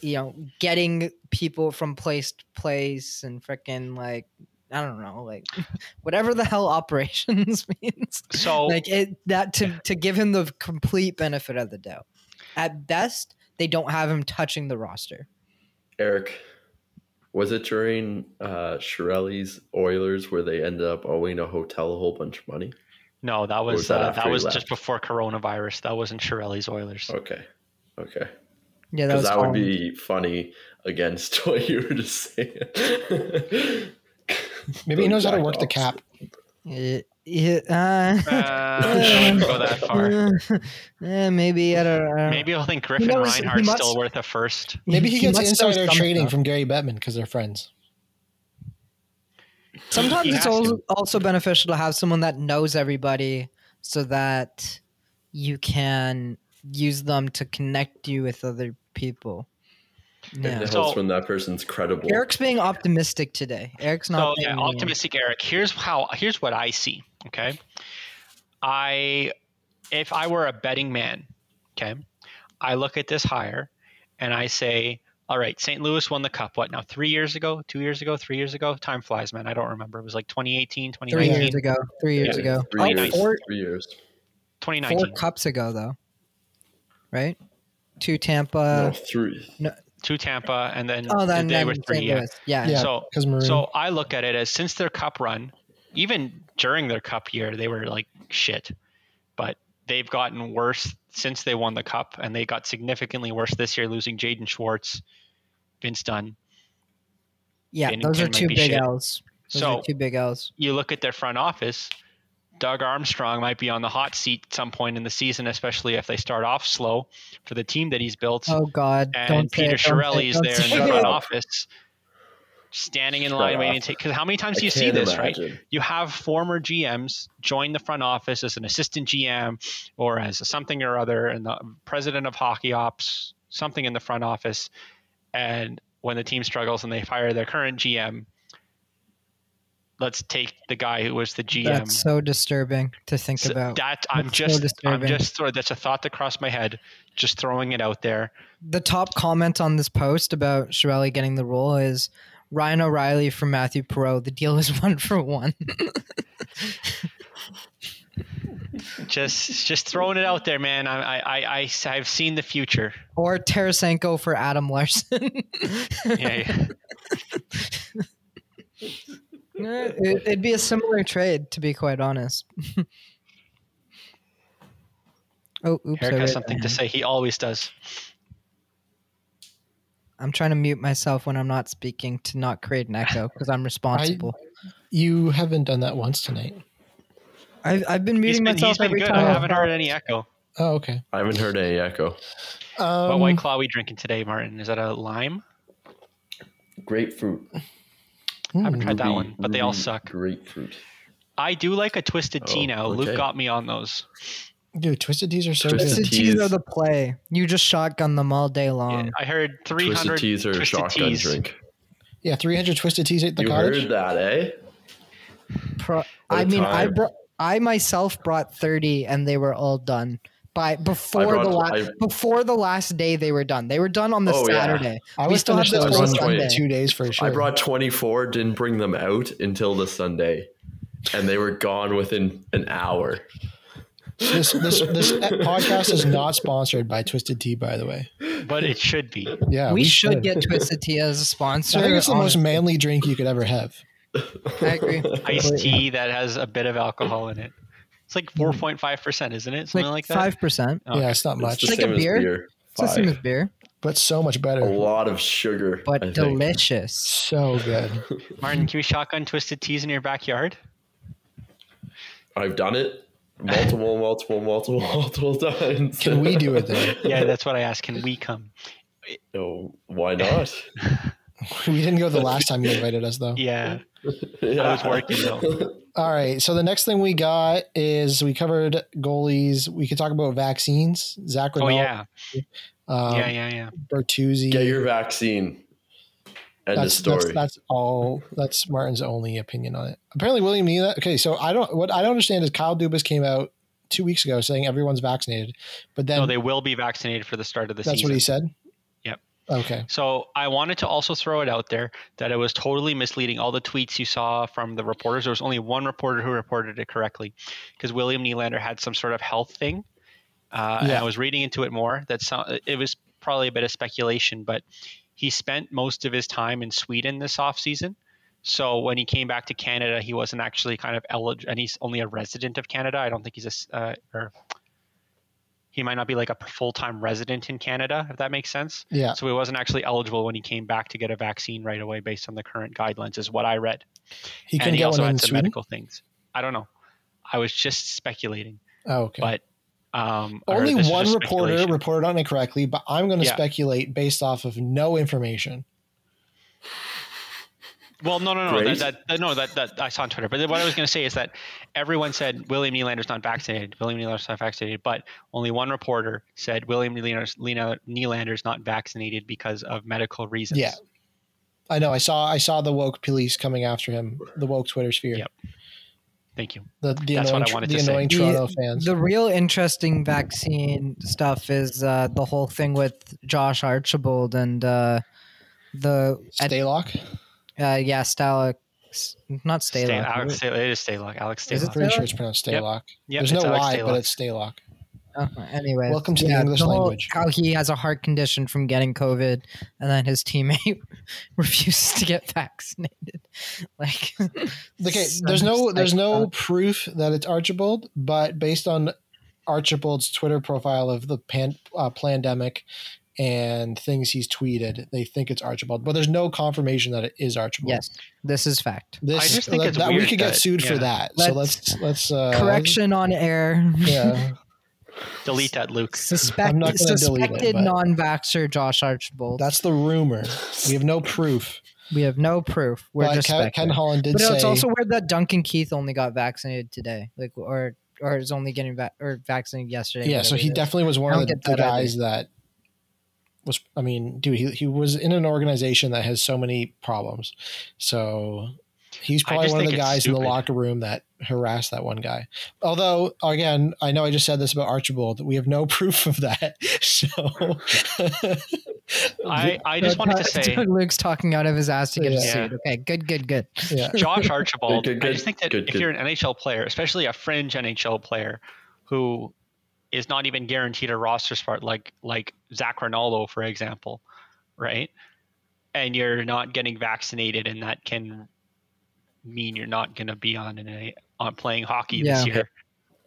you know getting people from place to place and freaking like i don't know like [laughs] whatever the hell operations [laughs] means So like it that to to give him the complete benefit of the doubt at best they don't have him touching the roster Eric, was it during uh Chiarelli's Oilers where they ended up owing a hotel a whole bunch of money? No, that was, was that uh, that was left? just before coronavirus. That wasn't Chiarelli's Oilers. Okay. Okay. yeah that Because was that would be funny against [laughs] what you were just saying. Maybe he knows how to work the cap. Yeah, yeah, uh, Uh, go that [laughs] far. maybe I don't know. Maybe he'll think Griffin knows- he Reinhart's must- still worth a first. Maybe he, He gets must insider trading stuff. from Gary Bettman because they're friends. Sometimes He it's also, also beneficial to have someone that knows everybody so that you can use them to connect you with other people. It helps So- when that person's credible. Eric's being optimistic today. Eric's So not. yeah, being, uh, optimistic Eric. Here's how. Here's what I see. Okay, I if I were a betting man, okay, I look at this hire, and I say, all right, St. Louis won the cup. What now? Three years ago? Two years ago? Three years ago? Time flies, man. I don't remember. It was like 2018, 2019. Three years ago. Three years Yeah. ago. Three Oh, years. four- Three years. 2019. four cups ago, though. Right? Two Uh, Tampa. no, three. Two Tampa, and then oh, then, they were three. Yeah. Yeah. Yeah, So- because Maroon. So I look at it as since their cup run, even during their cup year, they were like shit. But they've gotten worse since they won the cup, and they got significantly worse this year, losing Jaden Schwartz, Vince Dunn. Yeah, Binnington those are might two big shit. L's. Those So are two big L's. you look at their front office. Doug Armstrong might be on the hot seat at some point in the season, especially if they start off slow for the team that he's built. Oh God! and don't Peter it, don't say it, Chiarelli's there in say the it. front office, standing in Shut line waiting to take. Because how many times I do you see can't this, right? You have former GMs join the front office as an assistant GM or as a something or other, and the president of hockey ops, something in the front office. And when the team struggles and they fire their current GM, let's take the guy who was the GM. That's so disturbing to think So about. that I'm That's so just, I'm just, of- that's a thought that crossed my head. Just throwing it out there. the top comment on this post about Chiarelli getting the role is Ryan O'Reilly from Mathieu Perreault. The deal is [laughs] one for one. Just, just throwing it out there, man. I, I, I, I I've seen the future. or Tarasenko for Adam Larsson. Yeah, yeah. [laughs] [laughs] It, it'd be a similar trade, to be quite honest. [laughs] oh, oops! Eric has something to say. He always does. I'm trying to mute myself when I'm not speaking to not create an echo because I'm [laughs] responsible. you haven't done that once tonight. I, have I've been He's muting been, myself he's been every good. time. I I've haven't heard any echo. Oh, okay. I haven't heard any echo. Um, what white claw are we drinking today, Martin? Is that a lime? Grapefruit. I haven't tried that one, but they all suck. Grapefruit. I do like a twisted tea Oh, now. Luke got me on those. Dude, twisted teas are so Twisted good. Twisted teas teas. are the play. You just shotgun them all day long. Yeah, I heard Twisted 300 teas are a twisted shotgun teas. drink. Yeah, 300 twisted teas at the cards. You cottage. heard that, eh? Pro- What I a mean, I time. brought, I myself brought thirty, and they were all done by before brought- the last I- before the last day. They were done. They were done on the Oh, yeah. Saturday. I we would still have finish this those whole in Sunday. Sunday. two days for sure. I brought 24, didn't bring them out until the Sunday, and they were gone within an hour. this this this podcast is not sponsored by Twisted Tea, by the way. But it should be. Yeah, we, should get Twisted Tea as a [laughs] sponsor. I think it's the most manly drink you could ever have. I agree. Iced tea that has a bit of alcohol in it. It's like 4.5%, mm. isn't it? Something like, that. Five percent. Okay. Yeah, it's not It's much, the like a same as beer? beer. It's the same as beer, but so much better. A lot of sugar, but I think. delicious. So good. [laughs] Martin, can we shotgun twisted teas in your backyard? I've done it multiple, [laughs] multiple, multiple, multiple times. Can we do it then? [laughs] Yeah, that's what I asked. Can we come? No, why not? [laughs] We didn't go the last time you [laughs] invited us though. Yeah. [laughs] yeah. I was working though. All right. So the next thing we got is we covered goalies. We could talk about vaccines. Zach Oh yeah. um, Yeah, yeah, yeah. Bertuzzi. Get your vaccine. End of that's, story. that's that's all. That's Martin's only opinion on it. Apparently, William Nylander. Okay, so I don't. What I don't understand is Kyle Dubas came out two weeks ago saying everyone's vaccinated, but then No, they will be vaccinated for the start of the that's season. That's what he said. Okay. So I wanted to also throw it out there that it was totally misleading. All the tweets you saw from the reporters, there was only one reporter who reported it correctly, because William Nylander had some sort of health thing. Uh, And Yeah. I was reading into it more. That so, it was probably a bit of speculation, but he spent most of his time in Sweden this off season. So when he came back to Canada, he wasn't actually kind of eligible, and he's only a resident of Canada. I don't think he's a uh, or he might not be like a full time resident in Canada, if that makes sense. Yeah. So he wasn't actually eligible when he came back to get a vaccine right away based on the current guidelines, is what I read. He and couldn't he also one in had some Sweden. medical things. I don't know. I was just speculating, Oh, okay. but um, Only one reporter reported on it correctly, but I'm going to Yeah. speculate based off of no information. Well, no, no, no, Great. that, that, no, that, that I saw on Twitter. But what I was going to say is that everyone said William Nylander's not vaccinated. William Nylander's not vaccinated, but only one reporter said William Nylander's, Nylander- Nylander's not vaccinated because of medical reasons. Yeah. I know. I saw. I saw the woke police coming after him. The woke Twitter sphere. Yep. Thank you. The the That's what I wanted the to say. annoying The- Toronto fans. The real interesting vaccine stuff is uh, the whole thing with Josh Archibald and uh, the Staylock. Uh, yeah Stalock, not Stay, Stalock. Alex, Stay, it is Staylock. Alex Is it Staylock. Pretty sure it's pronounced Yep. Staylock. Yep, There's no Alex Y, Staylock. but it's Staylock. Uh, anyway, Welcome to the English whole- language. How he has a heart condition from getting COVID, and then his teammate [laughs] refuses to get vaccinated. [laughs] Like, Okay, some [laughs] there's no there's no psycho. proof that it's Archibald, but based on Archibald's Twitter profile of the pan, uh, pandemic and things he's tweeted, they think it's Archibald, but there's no confirmation that it is Archibald. Yes, this is fact. this I just think that, it's that we weird could get that- sued for that. so Let's- let's let's uh, Correction on air. Yeah, [laughs] Delete that, Luke. Suspect, I'm not gonna it, suspected non-vaxxer Josh Archibald. that's the rumor. We have no proof. we have no proof. We're but just Ken, Ken. Holland did But say it's also weird that Duncan Keith only got vaccinated today, like or or is only getting va- or vaccinated yesterday. yeah. So he definitely was one of the, the get that either. guys that was. I mean, dude, he he was in an organization that has so many problems. So he's probably one of the it's guys in the locker room that harassed that one guy. Although, again, I know I just said this about Archibald. We have no [laughs] proof of that. So [laughs] I, I just wanted to say, [laughs] Luke's talking out of his ass to get Yeah. sued. Okay, good, good, good. yeah. Josh Archibald. Good, I good, just think that good, if good. you're an NHL player, especially a fringe NHL player, who is not even guaranteed a roster spot, like like Zac Rinaldo, for example, right? And you're not getting vaccinated, and that can mean you're not going to be on an a, on playing hockey this Yeah. year.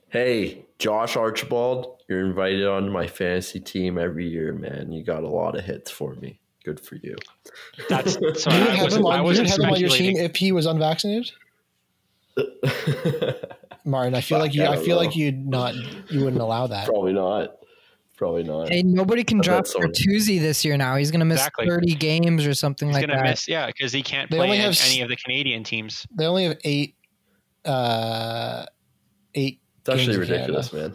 Hey, Josh Archibald, you're invited onto my fantasy team every year, man. You got a lot of hits for me. Good for you. That's [laughs] so You would I have wasn't, him I on, you wasn't have him on your team if he was unvaccinated, [laughs] Martin. I feel Fuck, like you. I I feel know. like you'd not. You wouldn't allow that. Probably not. Probably not. Hey, nobody can I bet draft someone- Bertuzzi this year now. He's going to miss Exactly. 30 games or something He's like going to that. miss, yeah, because he can't They play in have any of the Canadian teams. They only have eight. Uh, eight. It's actually ridiculous, man.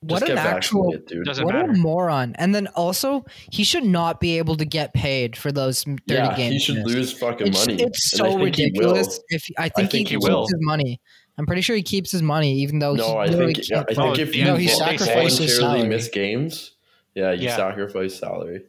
What an actual vaccinated, dude. Doesn't what matter. a moron! And then also, he should not be able to get paid for those 30 yeah, games. he should lose fucking It's, money. it's so think he will. ridiculous. If I think, think he, he keeps will. his money, I'm pretty sure he keeps his money, even though No, he I think yeah, I think if you No, he Well, they sacrificed his voluntarily salary. miss games, yeah, you Yeah. sacrifice salary.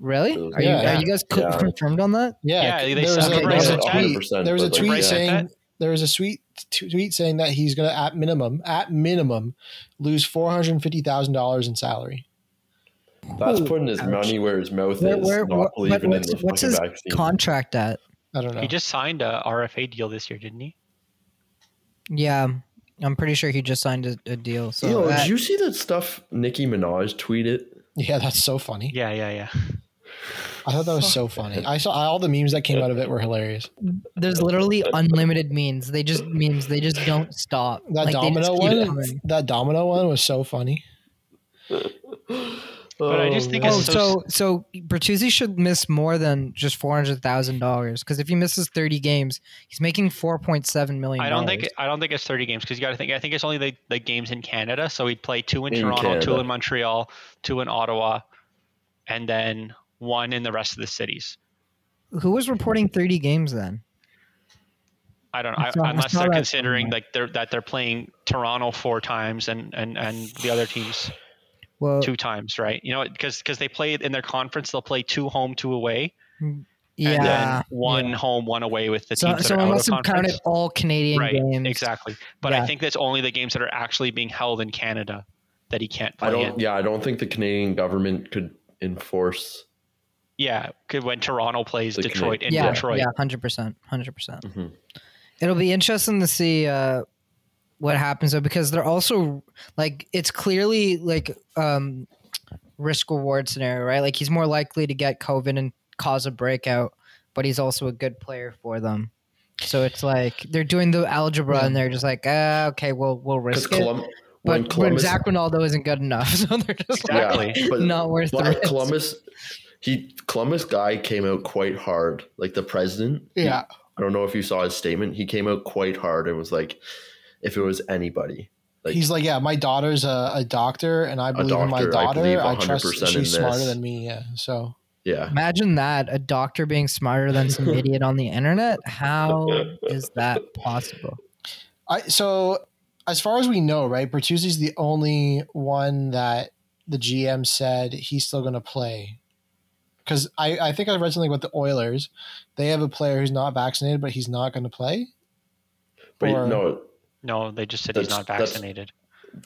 Really? Yeah. Are you are you guys co- Yeah. confirmed on that? Yeah, Yeah, they there was, a, there was a tweet. 100%, There was a but, like, tweet saying that- there was a sweet tweet saying that he's going to at minimum at minimum lose four hundred fifty thousand dollars in salary. That's Ooh, putting his ouch. money where his mouth Where- is, where- not what- believing in what's- the what's his vaccine. Contract at? I don't know. He just signed a RFA deal this year, didn't he? Yeah, I'm pretty sure he just signed a, a deal. So Yo, that- did you see that stuff Nicki Minaj tweeted? yeah, that's so funny. Yeah, yeah, yeah. I thought that was so funny. I saw all the memes that came out of it were hilarious. there's literally unlimited memes. They just memes. They just don't stop. That Like, they domino just keep one, coming. that domino one was so funny. [laughs] But I just think Oh, it's so, so so Bertuzzi should miss more than just four hundred thousand dollars because if he misses thirty games, he's making four point seven million. I don't think I don't think it's 30 games because you got to think. I think it's only the, the games in Canada. So he'd play two in, In Toronto, two in Montreal, two in Ottawa, and then one in the rest of the cities. Who was reporting thirty games then? I don't know, saw- I unless they're considering like they're that they're playing Toronto four times and and and the other teams Well, two times, right? You know, because because they play in their conference, they'll play two home, two away, and yeah. then one yeah. home, one away with the So, teams that so are I out must of have conference. counted all Canadian right, games. exactly. But Yeah. I think that's only the games that are actually being held in Canada that he can't play I don't. in. Yeah, I don't think the Canadian government could enforce. Yeah, when Toronto plays The Detroit in Yeah, Detroit. yeah, hundred percent, hundred percent. Mhm. It'll be interesting to see uh, what happens though, because they're also like it's clearly like um, risk reward scenario, right? Like he's more likely to get COVID and cause a breakout, but he's also a good player for them. So it's like they're doing the algebra Yeah. and they're just like, ah, okay, we'll we'll risk it. Colum- when But, but Columbus, Zac Rinaldo isn't good enough, [laughs] so they're just Exactly. like, but, not worth the risk. Columbus, he Columbus guy came out quite hard. Like the president. Yeah. I don't know if you saw his statement. He came out quite hard and was like, if it was anybody, like He's like, yeah, my daughter's a, a doctor, and I believe in my doctor, I daughter. I, trust 100% in she's smarter than me. Yeah. So yeah, Imagine that a doctor being smarter than some idiot on the internet. How is that possible? I so as far as we know, right, Bertuzzi's the only one that the GM said he's still going to play. Because I, I think I read something about the Oilers. They have a player who's not vaccinated, but he's not going to play. But Or- no, No, they just said he's That's- not that's- vaccinated.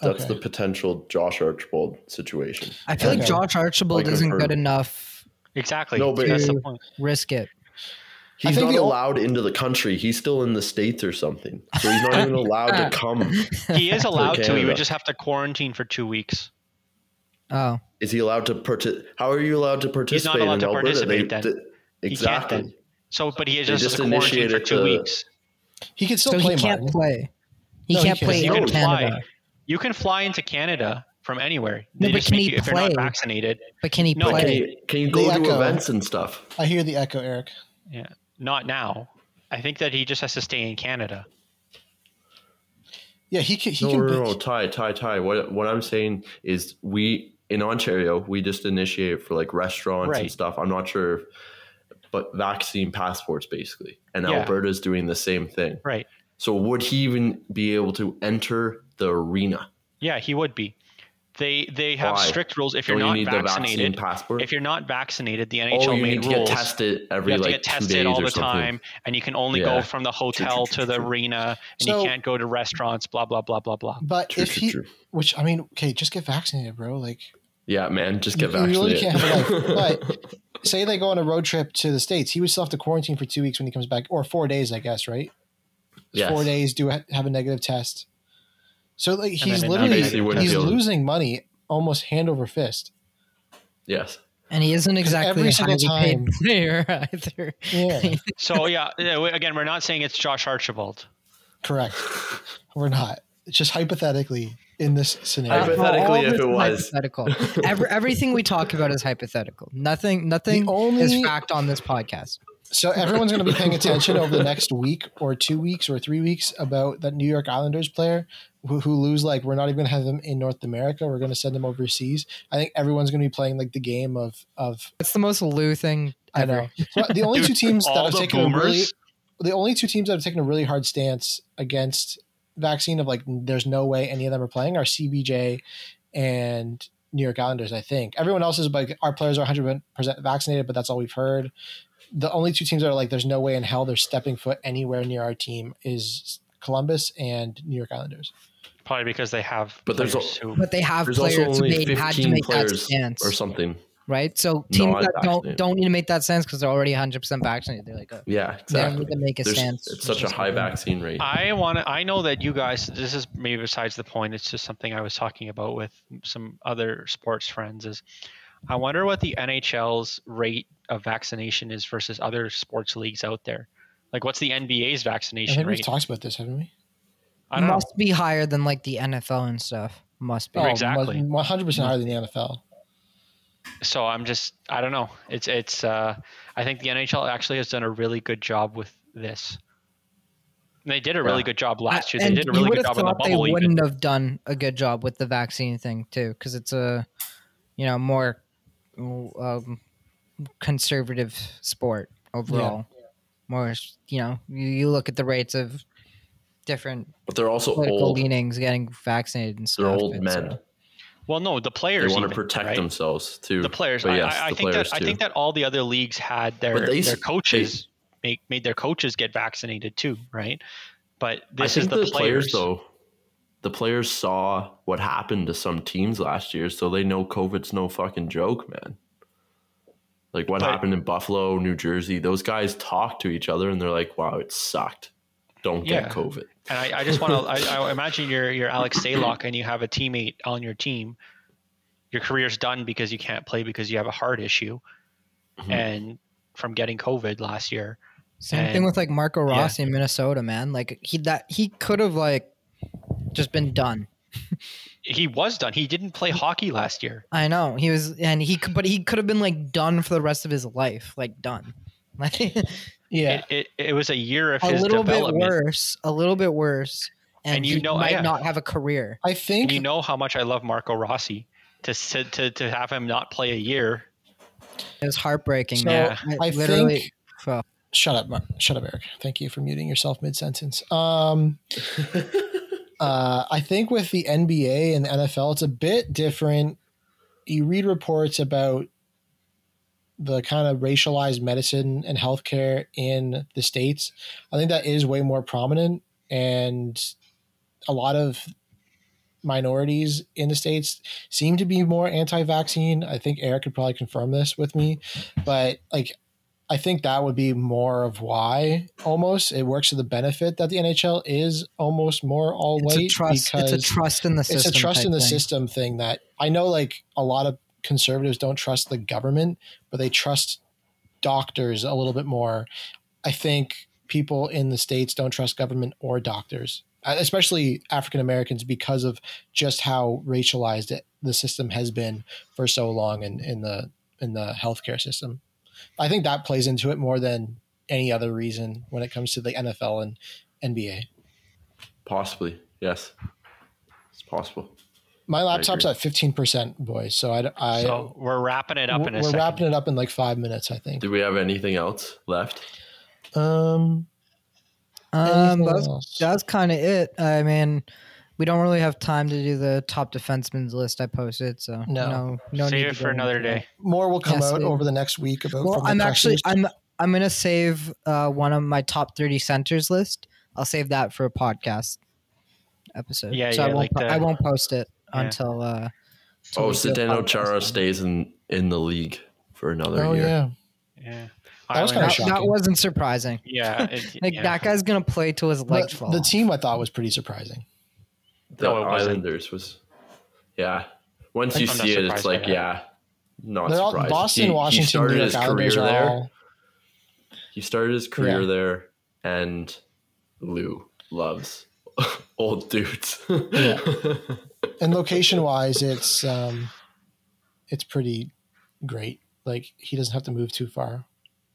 that's Okay. the potential Josh Archibald situation. I feel like Okay. Josh Archibald Like isn't I've good enough. Exactly. No, but- that's the point. Risk it. He's think not the ol- allowed into the country. He's still in the states or something. So he's not even [laughs] allowed to come. [laughs] He is allowed to. He Canada. would just have to quarantine for two weeks. Oh, Is he allowed to partic- How are you allowed to participate not allowed in to Alberta? participate They- then. th- He can't exactly. then. So, but he They just has just to quarantine for initiated two the- weeks. He could still so play he can't Martin. play. He No, can't can't. play You in can Canada. fly. You can fly into Canada from anywhere. No, They but can he you, if you're not play? vaccinated, But can he No, But can play? you, can you go The to echo. events and stuff? I hear the echo, Eric. yeah, not now. I think that he just has to stay in Canada. Yeah, he can. He no, can. no, no, Ty, Ty, Ty. What what I'm saying is we in Ontario we just initiate for like restaurants Right. and stuff. I'm not sure, but vaccine passports basically, and Yeah. Alberta's doing the same thing. Right. So would he even be able to enter the arena? Yeah, he would be. They they have Why? strict rules. If you're Don't not you need the vaccinated, passport? if you're not vaccinated, the NHL oh, you made need to rules. get tested every you have like to get two tested days all or the something. time, and you can only Yeah. go from the hotel true, to the true. arena, and So- you can't go to restaurants. Blah blah blah blah blah. But True, if true, he, true. which I mean, okay, just get vaccinated, bro. Like, Yeah, man, just get You really vaccinated. can't have life. But [laughs] say they go on a road trip to the states, he would still have to quarantine for two weeks when he comes back, or four days, I guess, right? Yes. Four days, do have a negative test. So like he's literally he's be to- losing money almost hand over fist. yes. And he isn't exactly every a single highly time- paid player [laughs] either. Yeah, [laughs] So yeah, yeah, again, we're not saying it's Josh Archibald. correct. We're not. It's just hypothetically in this scenario. Hypothetically, All if this it is was. hypothetical. Every, everything we talk about is hypothetical. Nothing, nothing The only- is fact on this podcast. So [laughs] everyone's going to be paying attention over the [laughs] next week or two weeks or three weeks about that New York Islanders player who, who lose. Like we're not even going to have them in North America. We're going to send them overseas. I think everyone's going to be playing like the game of of. It's the most Lou thing I know So [laughs] the only Dude, two teams that all have the taken a really the only two teams that have taken a really hard stance against vaccine of like there's no way any of them are playing are CBJ and New York Islanders. I think everyone else is like our players are 100 percent vaccinated, but that's all we've heard. The only two teams that are like there's no way in hell they're stepping foot anywhere near our team is Columbus and New York Islanders. Probably because they have But there's players who But they have players who made, had to make that players stance, or something. right? So teams Not that don't vaccinated. don't need to make that stance because they're already 100 percent vaccinated. They're like, oh, Yeah, they don't exactly. need to make a There's, stance. it's such a high vaccine rate. I want to. I know that you guys. This is maybe besides the point. It's just something I was talking about with some other sports friends. Is I wonder what the NHL's rate of vaccination is versus other sports leagues out there. Like, what's the NBA's I vaccination think we've talked about this, haven't we? I don't know. must be higher than like the NFL and stuff. Must be. Oh, exactly. one hundred percent higher than the NFL. So I'm just. I don't know. It's. It's. Uh, I think the NHL actually has done a really good job with this. They did a really Yeah. good job last year. And They did a really would good have job in the thought they bubble. even. wouldn't have done a good job with the vaccine thing too, because it's a, you know, more um, conservative sport overall. More, you know, you, you look at the rates of different but they're also political old. leanings getting vaccinated and stuff. They're old but, men. uh, Well, no, the They players want to protect right? themselves too. the players. But I, yes, I, I the think players that I think that all the other leagues had their they their s- coaches make made their coaches get vaccinated too, right? But this I is think the, the, players. players though. The players saw what happened to some teams last year, so they know COVID's no fucking joke, man. Like what But- happened in Buffalo, New Jersey, those guys talk to each other and they're like, "Wow, it sucked. Don't Yeah. get COVID." And I, I just want to. I, I imagine you're you're Alex Stalock and you have a teammate on your team. Your career's done because you can't play because you have a heart issue, Mhm. and from getting COVID last year. Same thing with like Marco Rossi in Minnesota, man. Like he that he could have like just been done. [laughs] He was done. He didn't play hockey last year. I know he was, and he could, but he could have been like done for the rest of his life, like done. [laughs] Like Yeah, It, it, it was a year of a his little bit worse, a little bit worse, and, And you he know- might yeah. not have a career. I think And you know how much I love Marco Rossi. To, to, to, to have him not play a year It was heartbreaking. So. Yeah. I literally. think- fuck. Shut up, Mar- shut up, Eric. Thank you for muting yourself mid sentence. Um, [laughs] uh, I think with the NBA and the NFL, it's a bit different. You read reports about the kind of racialized medicine and healthcare in the states. I think that is way more prominent, and a lot of minorities in the states seem to be more anti-vaccine. I think Eric could probably confirm this with me, but like I think that would be more of why almost it works to the benefit that the NHL is almost more all It's white a trust. It's a trust in the system. it's a trust in the thing. system thing that I know like a lot of conservatives don't trust the government, but they trust doctors a little bit more. I think people in the states don't trust government or doctors, uh, especially African Americans, because of just how racialized it, the system has been for so long in, in the in the healthcare system. I think that plays into it more than any other reason when it comes to the NFL and NBA. Possibly, yes, it's possible. My laptop's at fifteen percent, boys. So I, I so we're wrapping it up in a we're second. wrapping it up in like five minutes, I think. Do we have anything else left? Um, Um, that's that's kind of it. I mean, we don't really have time to do the top defensemen's list I posted, so No. no, no, Save need it for another into that. day. more will come Yes, out we- over the next week about. Well, from I'm press actually list. I'm I'm gonna save uh, one of my top 30 centers list. I'll save that for a podcast episode. Yeah, so I won't like po- the- I won't post it Yeah. until. Uh, till Oh, we do Zdeno. Chara stays in in the league for another oh year. yeah, Yeah. That was kind of that, that wasn't surprising. Yeah. it- [laughs] Like yeah. that guy's gonna play till his legs the, fall. the team I thought was pretty surprising. The No, it wasn't. Islanders was, yeah. Once you I'm see it, it's like yeah, not They're all surprised. Boston, He- he Washington, started New York his Islanders career are there. all. He started his career Yeah. there, and Lou loves [laughs] old dudes. [laughs] Yeah. And location wise, it's um, it's pretty great. Like he doesn't have to move too far.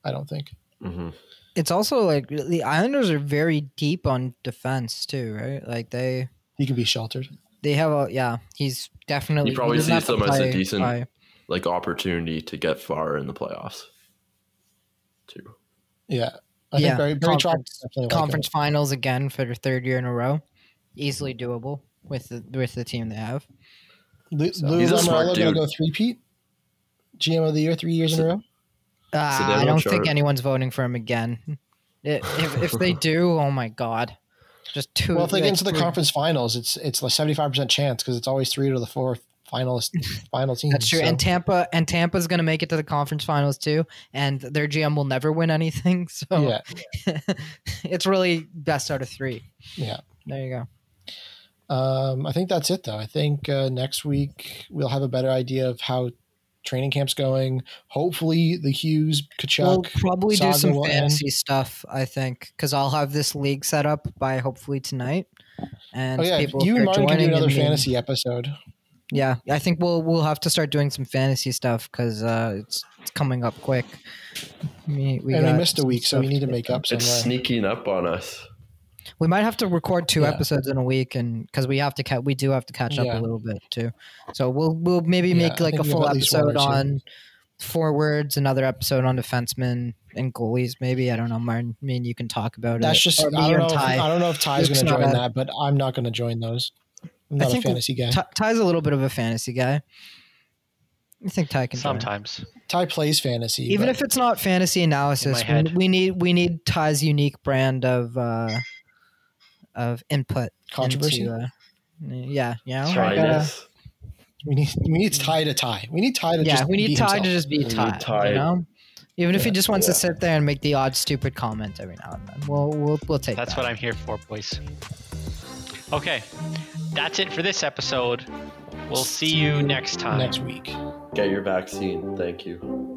I don't think. Mhm. It's also like the Islanders are very deep on defense too, right? Like they He can be sheltered. they have a yeah. He's definitely He probably doesn't have sees them as a decent- by- Like opportunity to get far in the playoffs, too. Yeah, I Yeah, think Barry, Barry Trotz conference- like conference finals again for the third year in a row. Easily doable with the with the team they have. Lou, So- Lou He's a smart Lamoriello gonna go three Pete, GM of the year three years in a row. Uh, Zdeno I don't Chara. think anyone's voting for him again. I- If, if they [laughs] do, oh my god, just two. Well, if they get into the three- conference finals, it's it's a seventy five percent chance because it's always three to the four finalist [laughs] final teams. That's true. so- And Tampa and Tampa's going to make it to the conference finals too, and their GM will never win anything. [laughs] So yeah, [laughs] it's really best out of three. yeah. There you go. Um, I think that's it though. I think uh, next week we'll have a better idea of how training camp's going. Hopefully, the Hughes Tkachuk We'll Tkachuk. probably do some will end. fantasy stuff. I think because I'll have this league set up by hopefully tonight. And Oh yeah, people you and start Martin can do joining another and then- fantasy episode. Yeah, I think we'll we'll have to start doing some fantasy stuff because uh, it's it's coming up quick. We, we and we missed a week, so we need to make done. up somewhere. It's sneaking up on us. We might have to record two Yeah. episodes in a week, and because we have to ca- we do have to catch up Yeah. a little bit too. So we'll we'll maybe Yeah, make like a think we have full at least one or episode on forwards, another episode on defensemen and goalies. Maybe I don't know, Martin. I mean, you can talk about That's it. That's just Or I me don't or know. If, Ty. I don't know if Ty's Luke's going to not join a- that, but I'm not going to join those. I'm not a think we'll- fantasy guy. Ty, Ty's a little bit of a fantasy guy. I think Ty can. Sometimes. Ty plays fantasy, even if it's not fantasy analysis, we, we need we need Ty's unique brand of uh, of input controversy. into, uh, yeah, yeah, That's right. we we need we need Ty to tie. We need Ty to yeah, just we need be Ty himself. to just be We need Ty. Ty. You know, even if he just wants Yeah. to sit there and make the odd stupid comment every now and then, we'll we'll we'll take that. That's that. what I'm here for, boys. Okay, that's it for this episode. We'll see you next time. next week. Get your vaccine. Thank you.